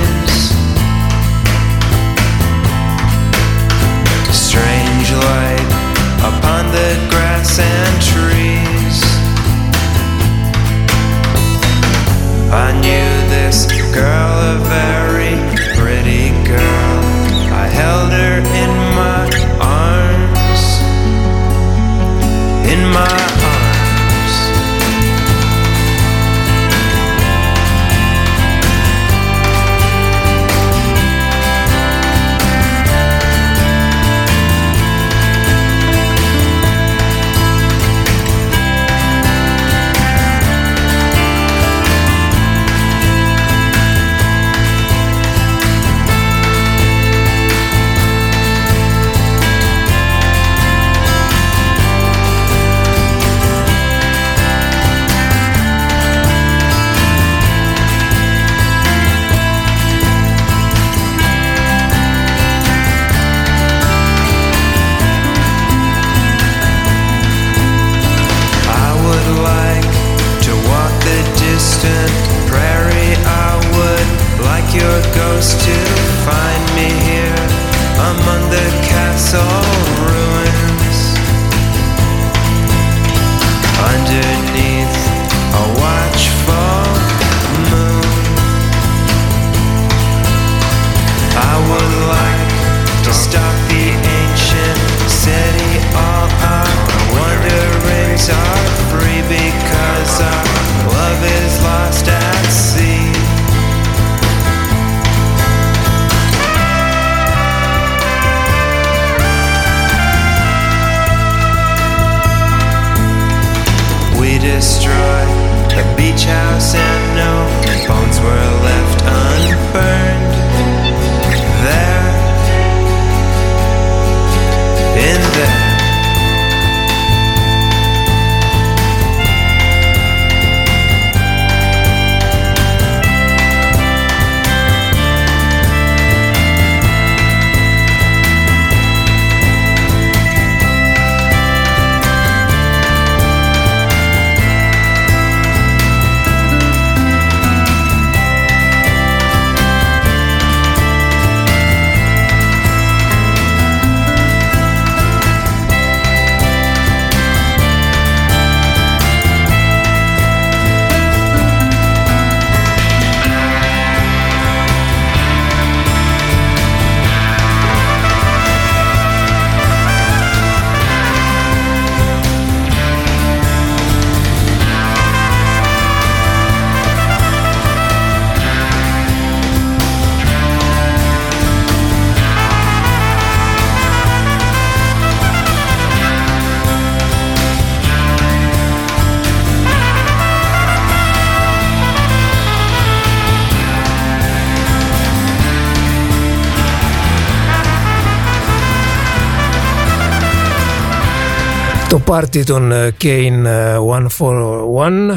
πάρτι των ε, Kane ε, 141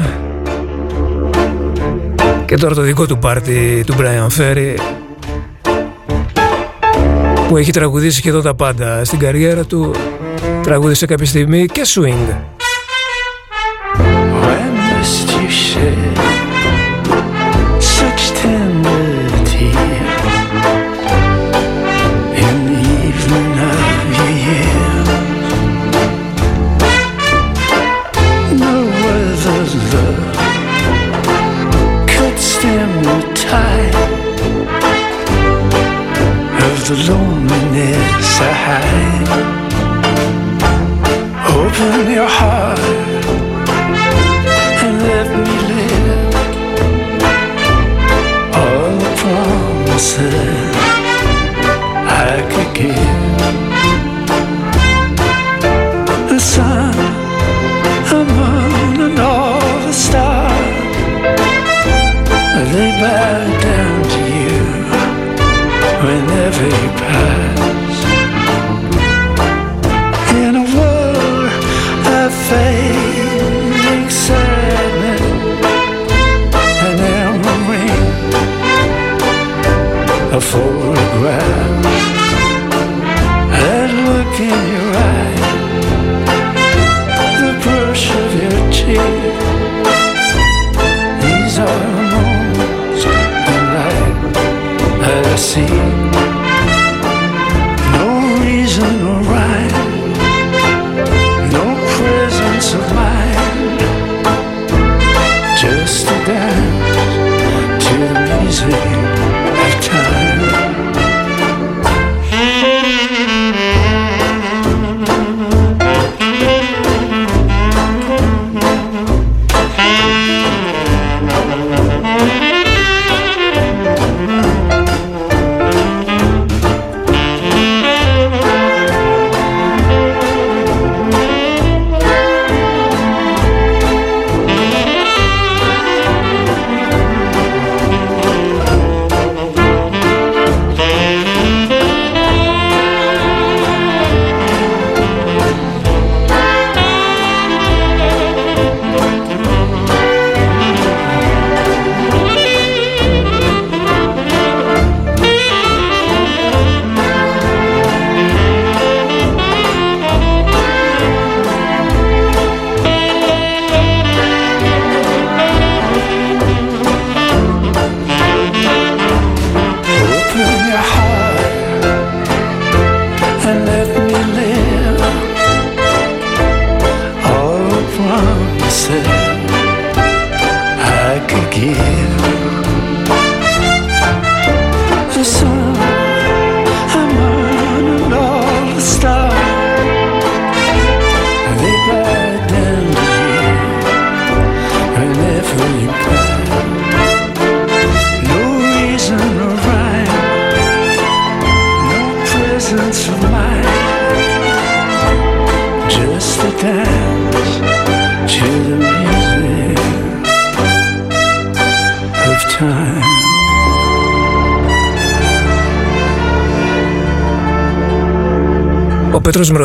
και τώρα το δικό του πάρτι του Brian Ferry που έχει τραγουδήσει και εδώ τα πάντα στην καριέρα του. Τραγούδισε κάποια στιγμή και swing.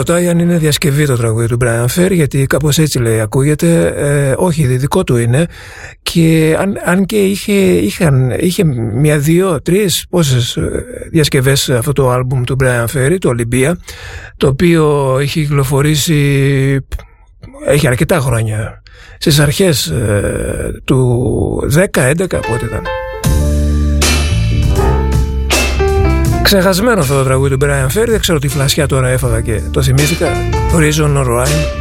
Ρωτάει αν είναι διασκευή το τραγούδι του Brian Fair γιατί κάπως έτσι λέει ακούγεται ε, όχι δικό του είναι. Και αν, αν και είχε, είχαν, είχε μια δύο τρεις πόσες ε, διασκευές αυτό το άλμπουμ του Brian Ferry το Olympia το οποίο έχει κυκλοφορήσει έχει αρκετά χρόνια. Στις αρχές ε, του 10-11 πότε ήταν Ξεχασμένο αυτό το τραγούδι του Brian Ferry, δεν ξέρω τι φλασιά τώρα έφαγα και το θυμήθηκα. Horizon or Rhyme.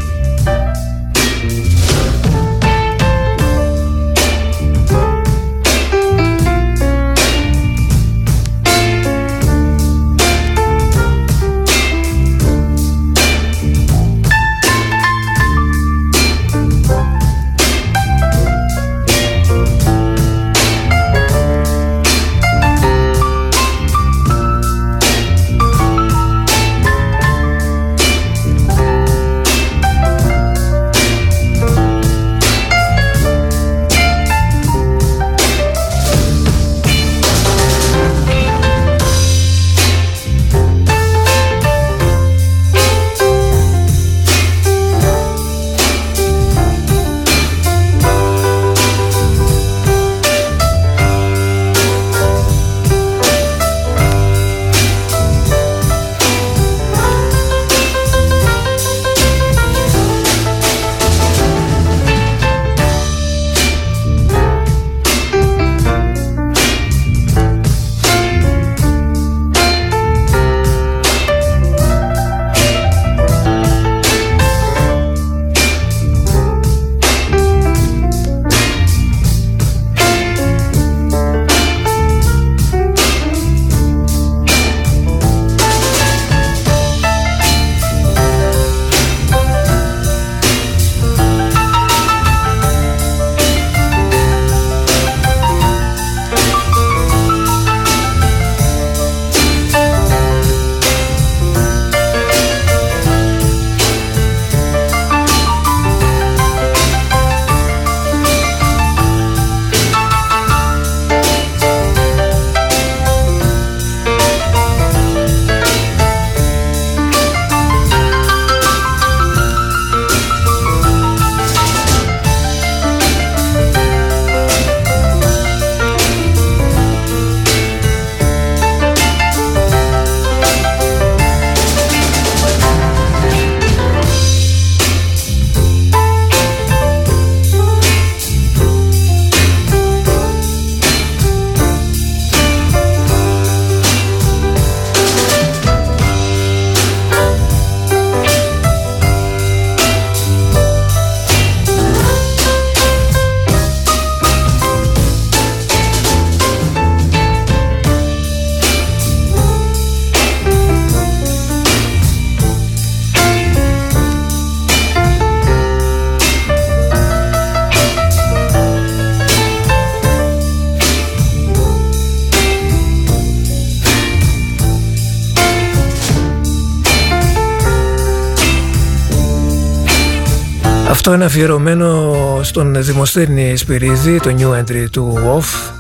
Αυτό είναι αφιερωμένο στον Δημοσθένη Σπυρίδη, το new entry του OFF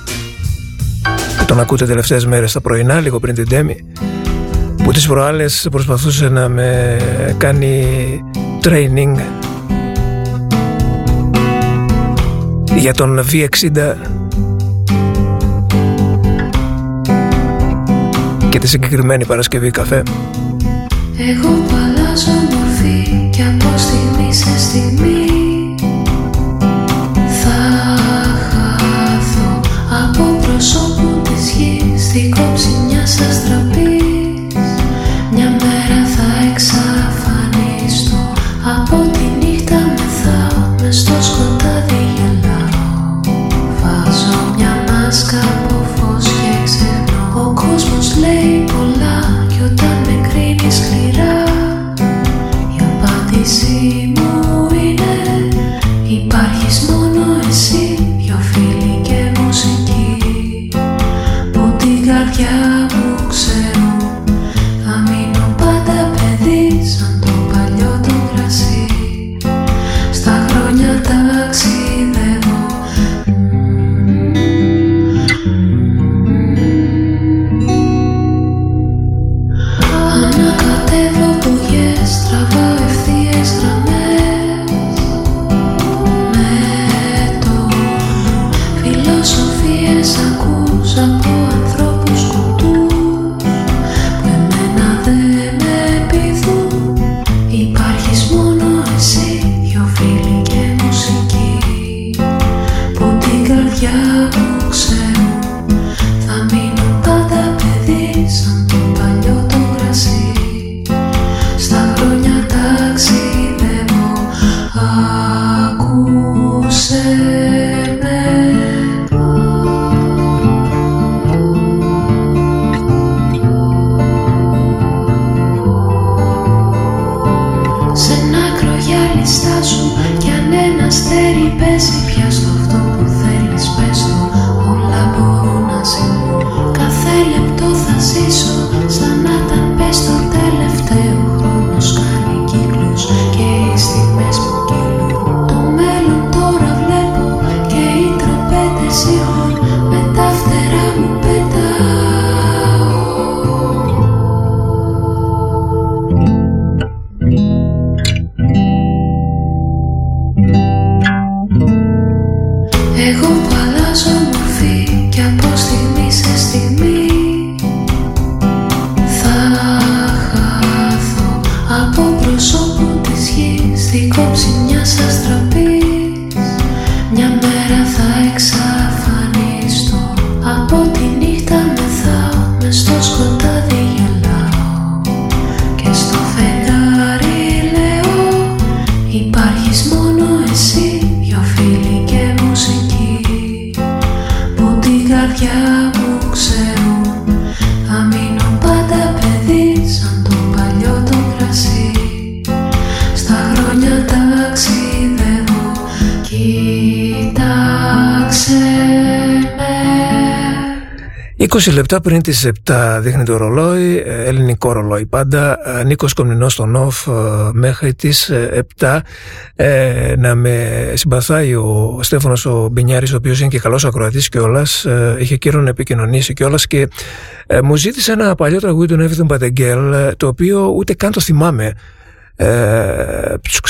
που τον ακούτε τελευταίες μέρες τα πρωινά, λίγο πριν την Τέμη που τις προάλλες προσπαθούσε να με κάνει training για τον V60 και τη συγκεκριμένη Παρασκευή καφέ. Εγώ που αλλάζω μορφή και από στιγμή σε στιγμή nuestro 20 λεπτά πριν τις 7 δείχνει το ρολόι, ε, ελληνικό ρολόι πάντα, ε, Νίκος Κομνηνός στον off ε, μέχρι τις ε, 7 ε, να με συμπαθάει ο Στέφανος ο Μπινιάρης ο οποίος είναι και καλός ακροατής κιόλας, ε, είχε καιρό να επικοινωνήσει κιόλας και ε, μου ζήτησε ένα παλιό τραγούδι του Everything But a Girl ε, το οποίο ούτε καν το θυμάμαι. Ε, τους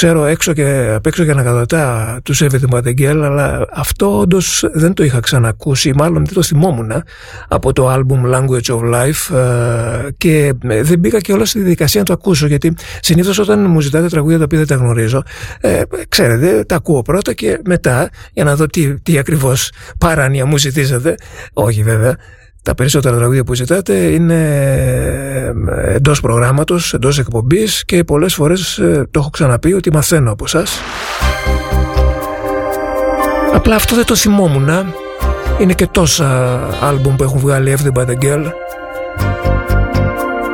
ξέρω έξω και απ' έξω και ανακατατά του Everything But a Girl αλλά αυτό όντως δεν το είχα ξανακούσει μάλλον δεν το θυμόμουν από το album Language of Life ε, και ε, δεν μπήκα και όλα στη διαδικασία να το ακούσω γιατί συνήθως όταν μου ζητάτε τραγούδια τα οποία δεν τα γνωρίζω ε, ξέρετε τα ακούω πρώτα και μετά για να δω τι, τι ακριβώς παράνοια μου ζητήσατε. Όχι βέβαια τα περισσότερα τραγούδια που ζητάτε είναι ε, εντός προγράμματος, εντός εκπομπής και πολλές φορές ε, το έχω ξαναπεί ότι μαθαίνω από εσά. Απλά αυτό δεν το θυμόμουν. Είναι και τόσα άλμπουμ που έχουν βγάλει Everything But a Girl.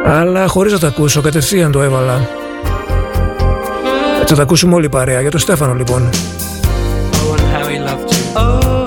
Αλλά χωρίς να τα ακούσω, κατευθείαν το έβαλα. Έτσι θα τα ακούσουμε όλοι παρέα. Για το Στέφανο λοιπόν. Oh, and how he loved you. Oh,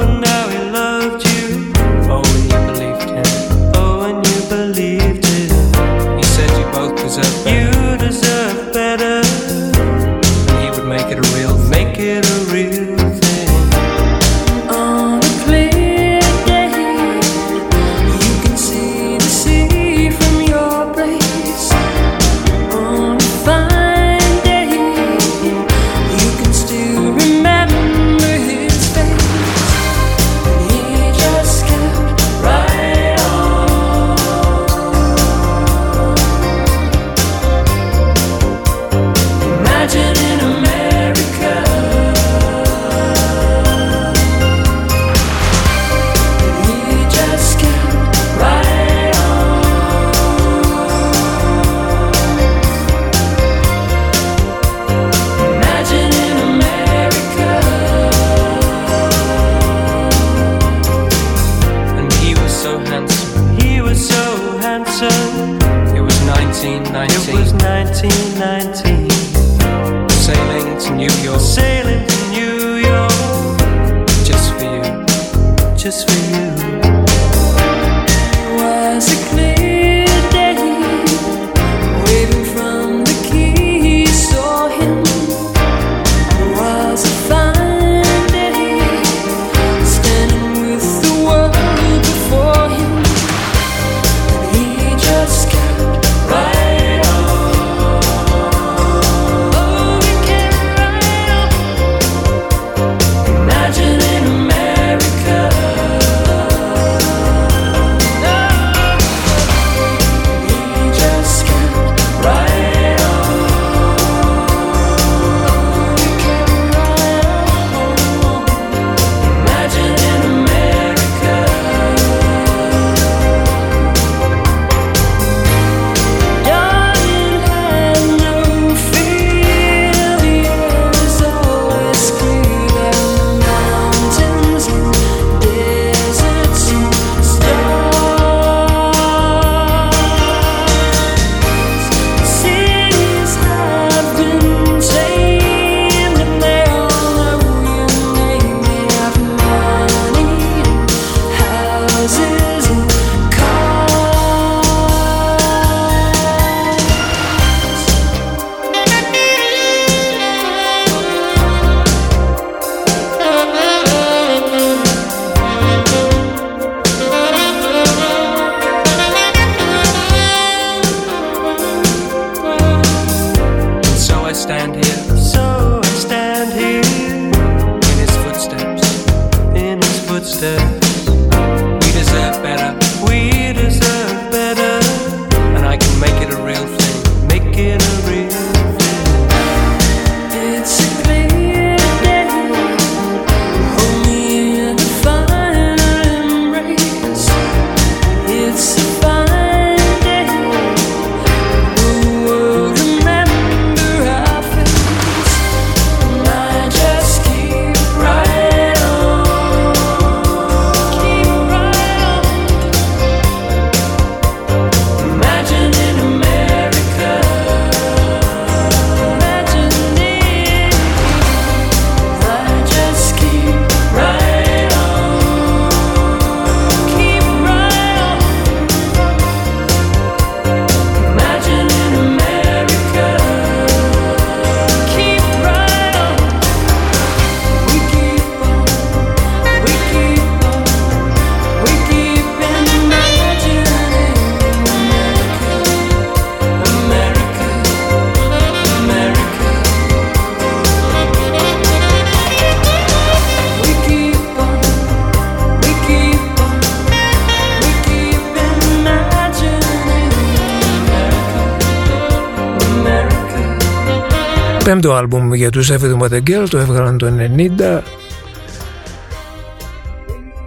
Πέμπτο άλμπουμ για τους Everything But A Girl, το έβγαλαν το 90.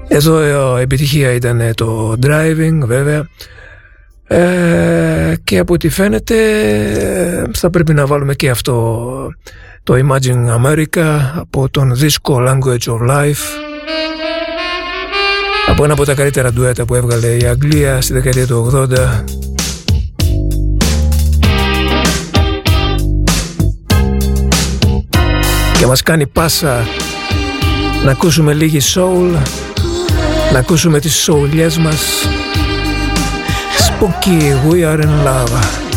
Εδώ ε, η επιτυχία ήταν το Driving βέβαια. Ε, και από ό,τι φαίνεται ε, θα πρέπει να βάλουμε και αυτό το Imagine America από τον δίσκο Language of Life από ένα από τα καλύτερα ντουέτα που έβγαλε η Αγγλία στη δεκαετία του 80 και μας κάνει πάσα να ακούσουμε λίγη soul να ακούσουμε τις σοουλιές μας. Spooky We Are In Love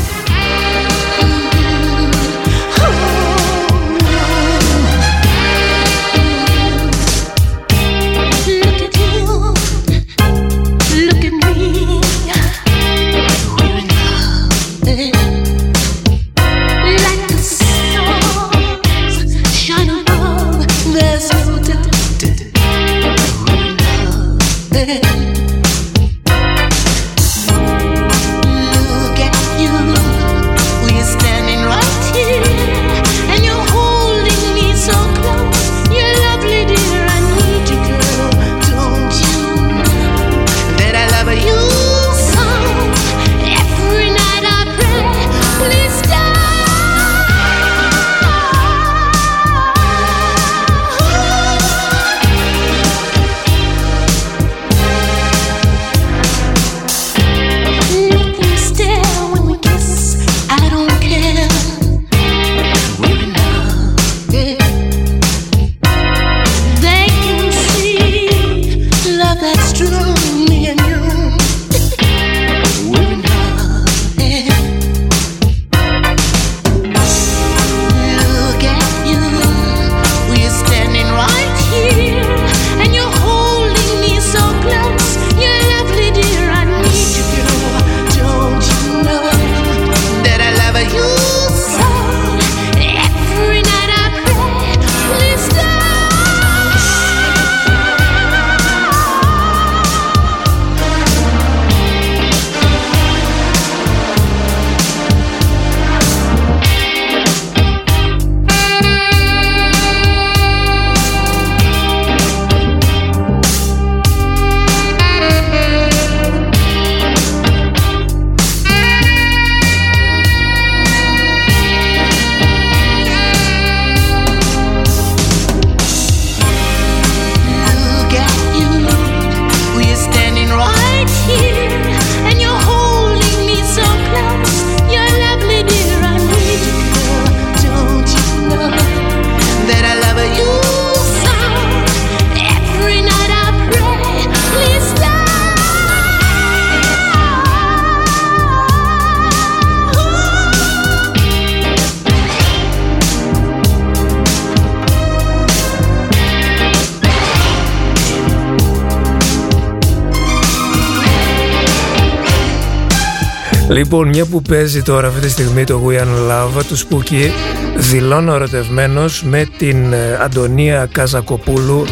Λοιπόν, μια που παίζει τώρα αυτή τη στιγμή το We Are Love του Spooky, δηλώνω ερωτευμένος με την ε, Αντωνία Καζακοπούλου,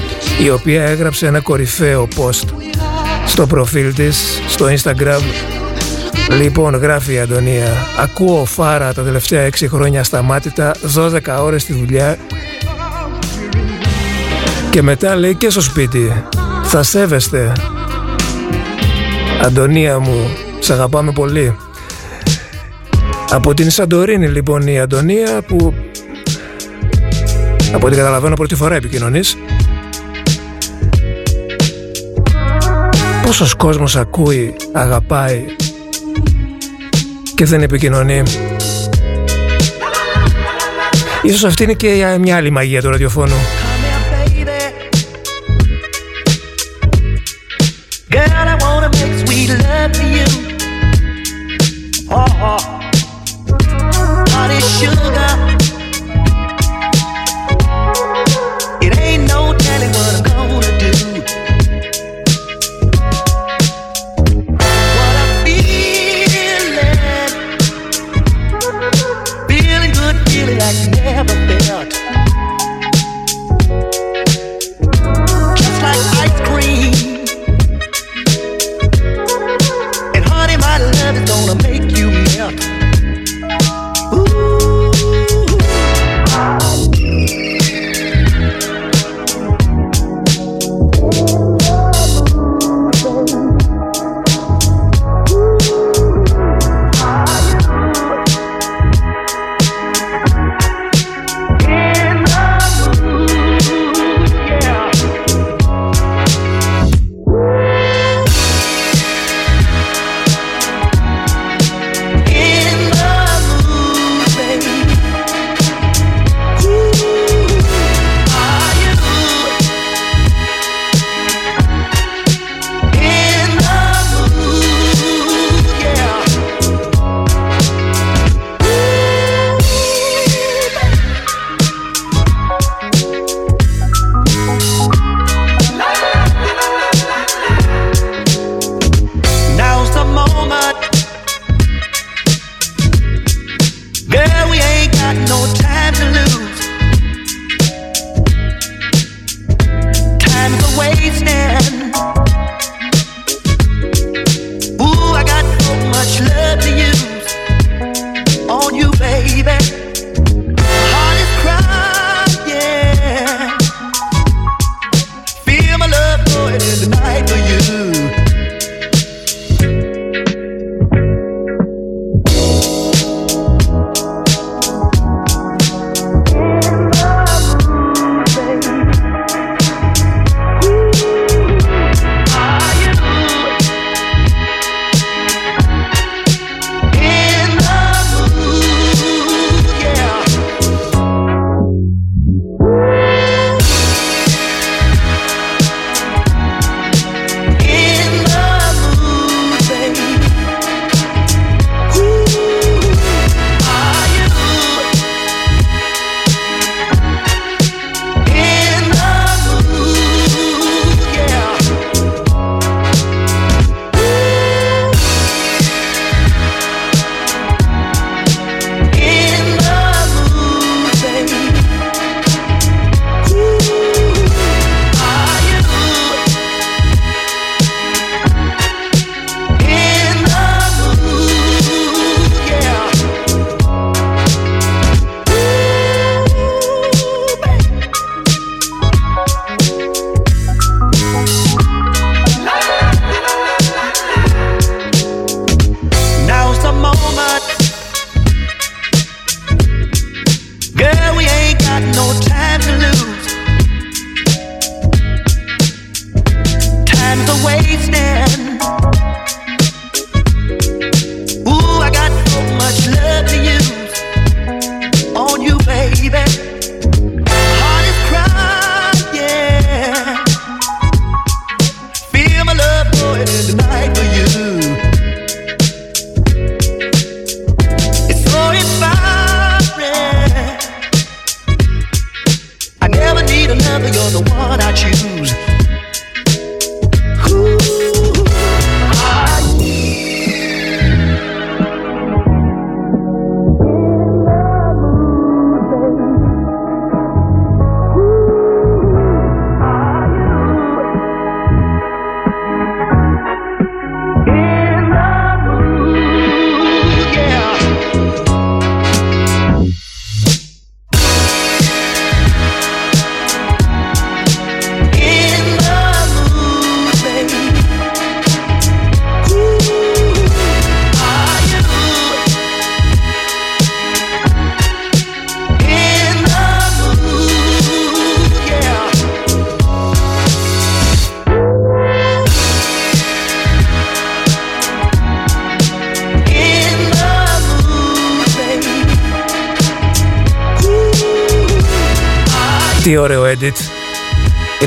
η οποία έγραψε ένα κορυφαίο post στο προφίλ της, στο Instagram. Λοιπόν, γράφει η Αντωνία, ακούω φάρα τα τελευταία 6 χρόνια ασταμάτητα, 12 ώρες στη δουλειά και μετά λέει και στο σπίτι, θα σέβεστε. Αντωνία μου, σ' αγαπάμε πολύ. Από την Σαντορίνη λοιπόν η Αντωνία που από ό,τι καταλαβαίνω πρώτη φορά επικοινωνείς. Πόσος κόσμος ακούει, αγαπάει και δεν επικοινωνεί. Ίσως αυτή είναι και μια άλλη μαγεία του ραδιοφώνου.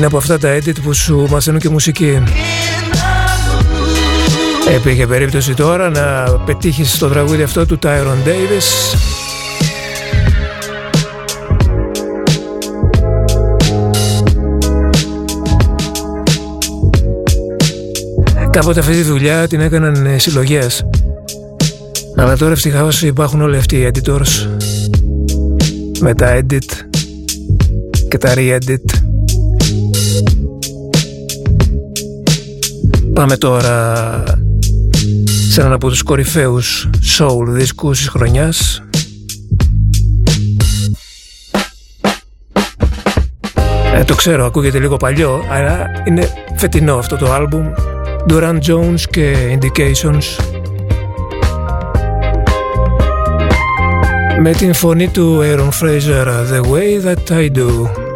Από αυτά τα edit που σου μαθαίνουν και μουσική. Έπαιγε περίπτωση τώρα να πετύχεις το τραγούδι αυτό του Tyron Davis. Κάποτε αυτή τη δουλειά την έκαναν ε, συλλογές Αλλά τώρα ευτυχώς υπάρχουν όλοι αυτοί οι editors. Με τα edit και τα re-edit Πάμε τώρα σε έναν από τους κορυφαίους soul δίσκους της χρονιάς. Ε, Το ξέρω, ακούγεται λίγο παλιό, αλλά είναι φετινό αυτό το άλμπουμ. Duran Jones και Indications. Με την φωνή του Aaron Fraser The Way That I Do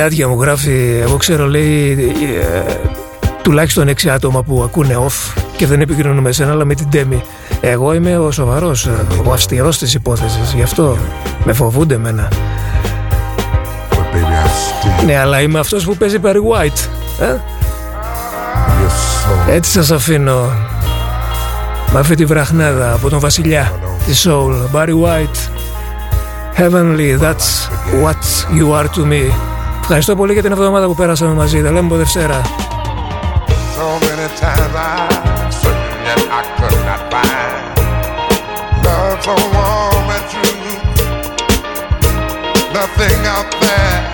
Νάντια μου γράφει, εγώ ξέρω λέει ε, τουλάχιστον 6 άτομα που ακούνε off και δεν επικοινωνούν με σένα αλλά με την Τέμι. Εγώ είμαι ο σοβαρός, ε, ο αυστηρός της υπόθεσης, γι' αυτό με φοβούνται εμένα. Ναι, αλλά είμαι αυτός που παίζει Barry White. Ε; Έτσι σας αφήνω με αυτή τη βραχνάδα από τον βασιλιά της Soul, Barry White. Heavenly, that's what you are to me. Ευχαριστώ πολύ για την εβδομάδα που πέρασαμε μαζί. Τα λέμε από.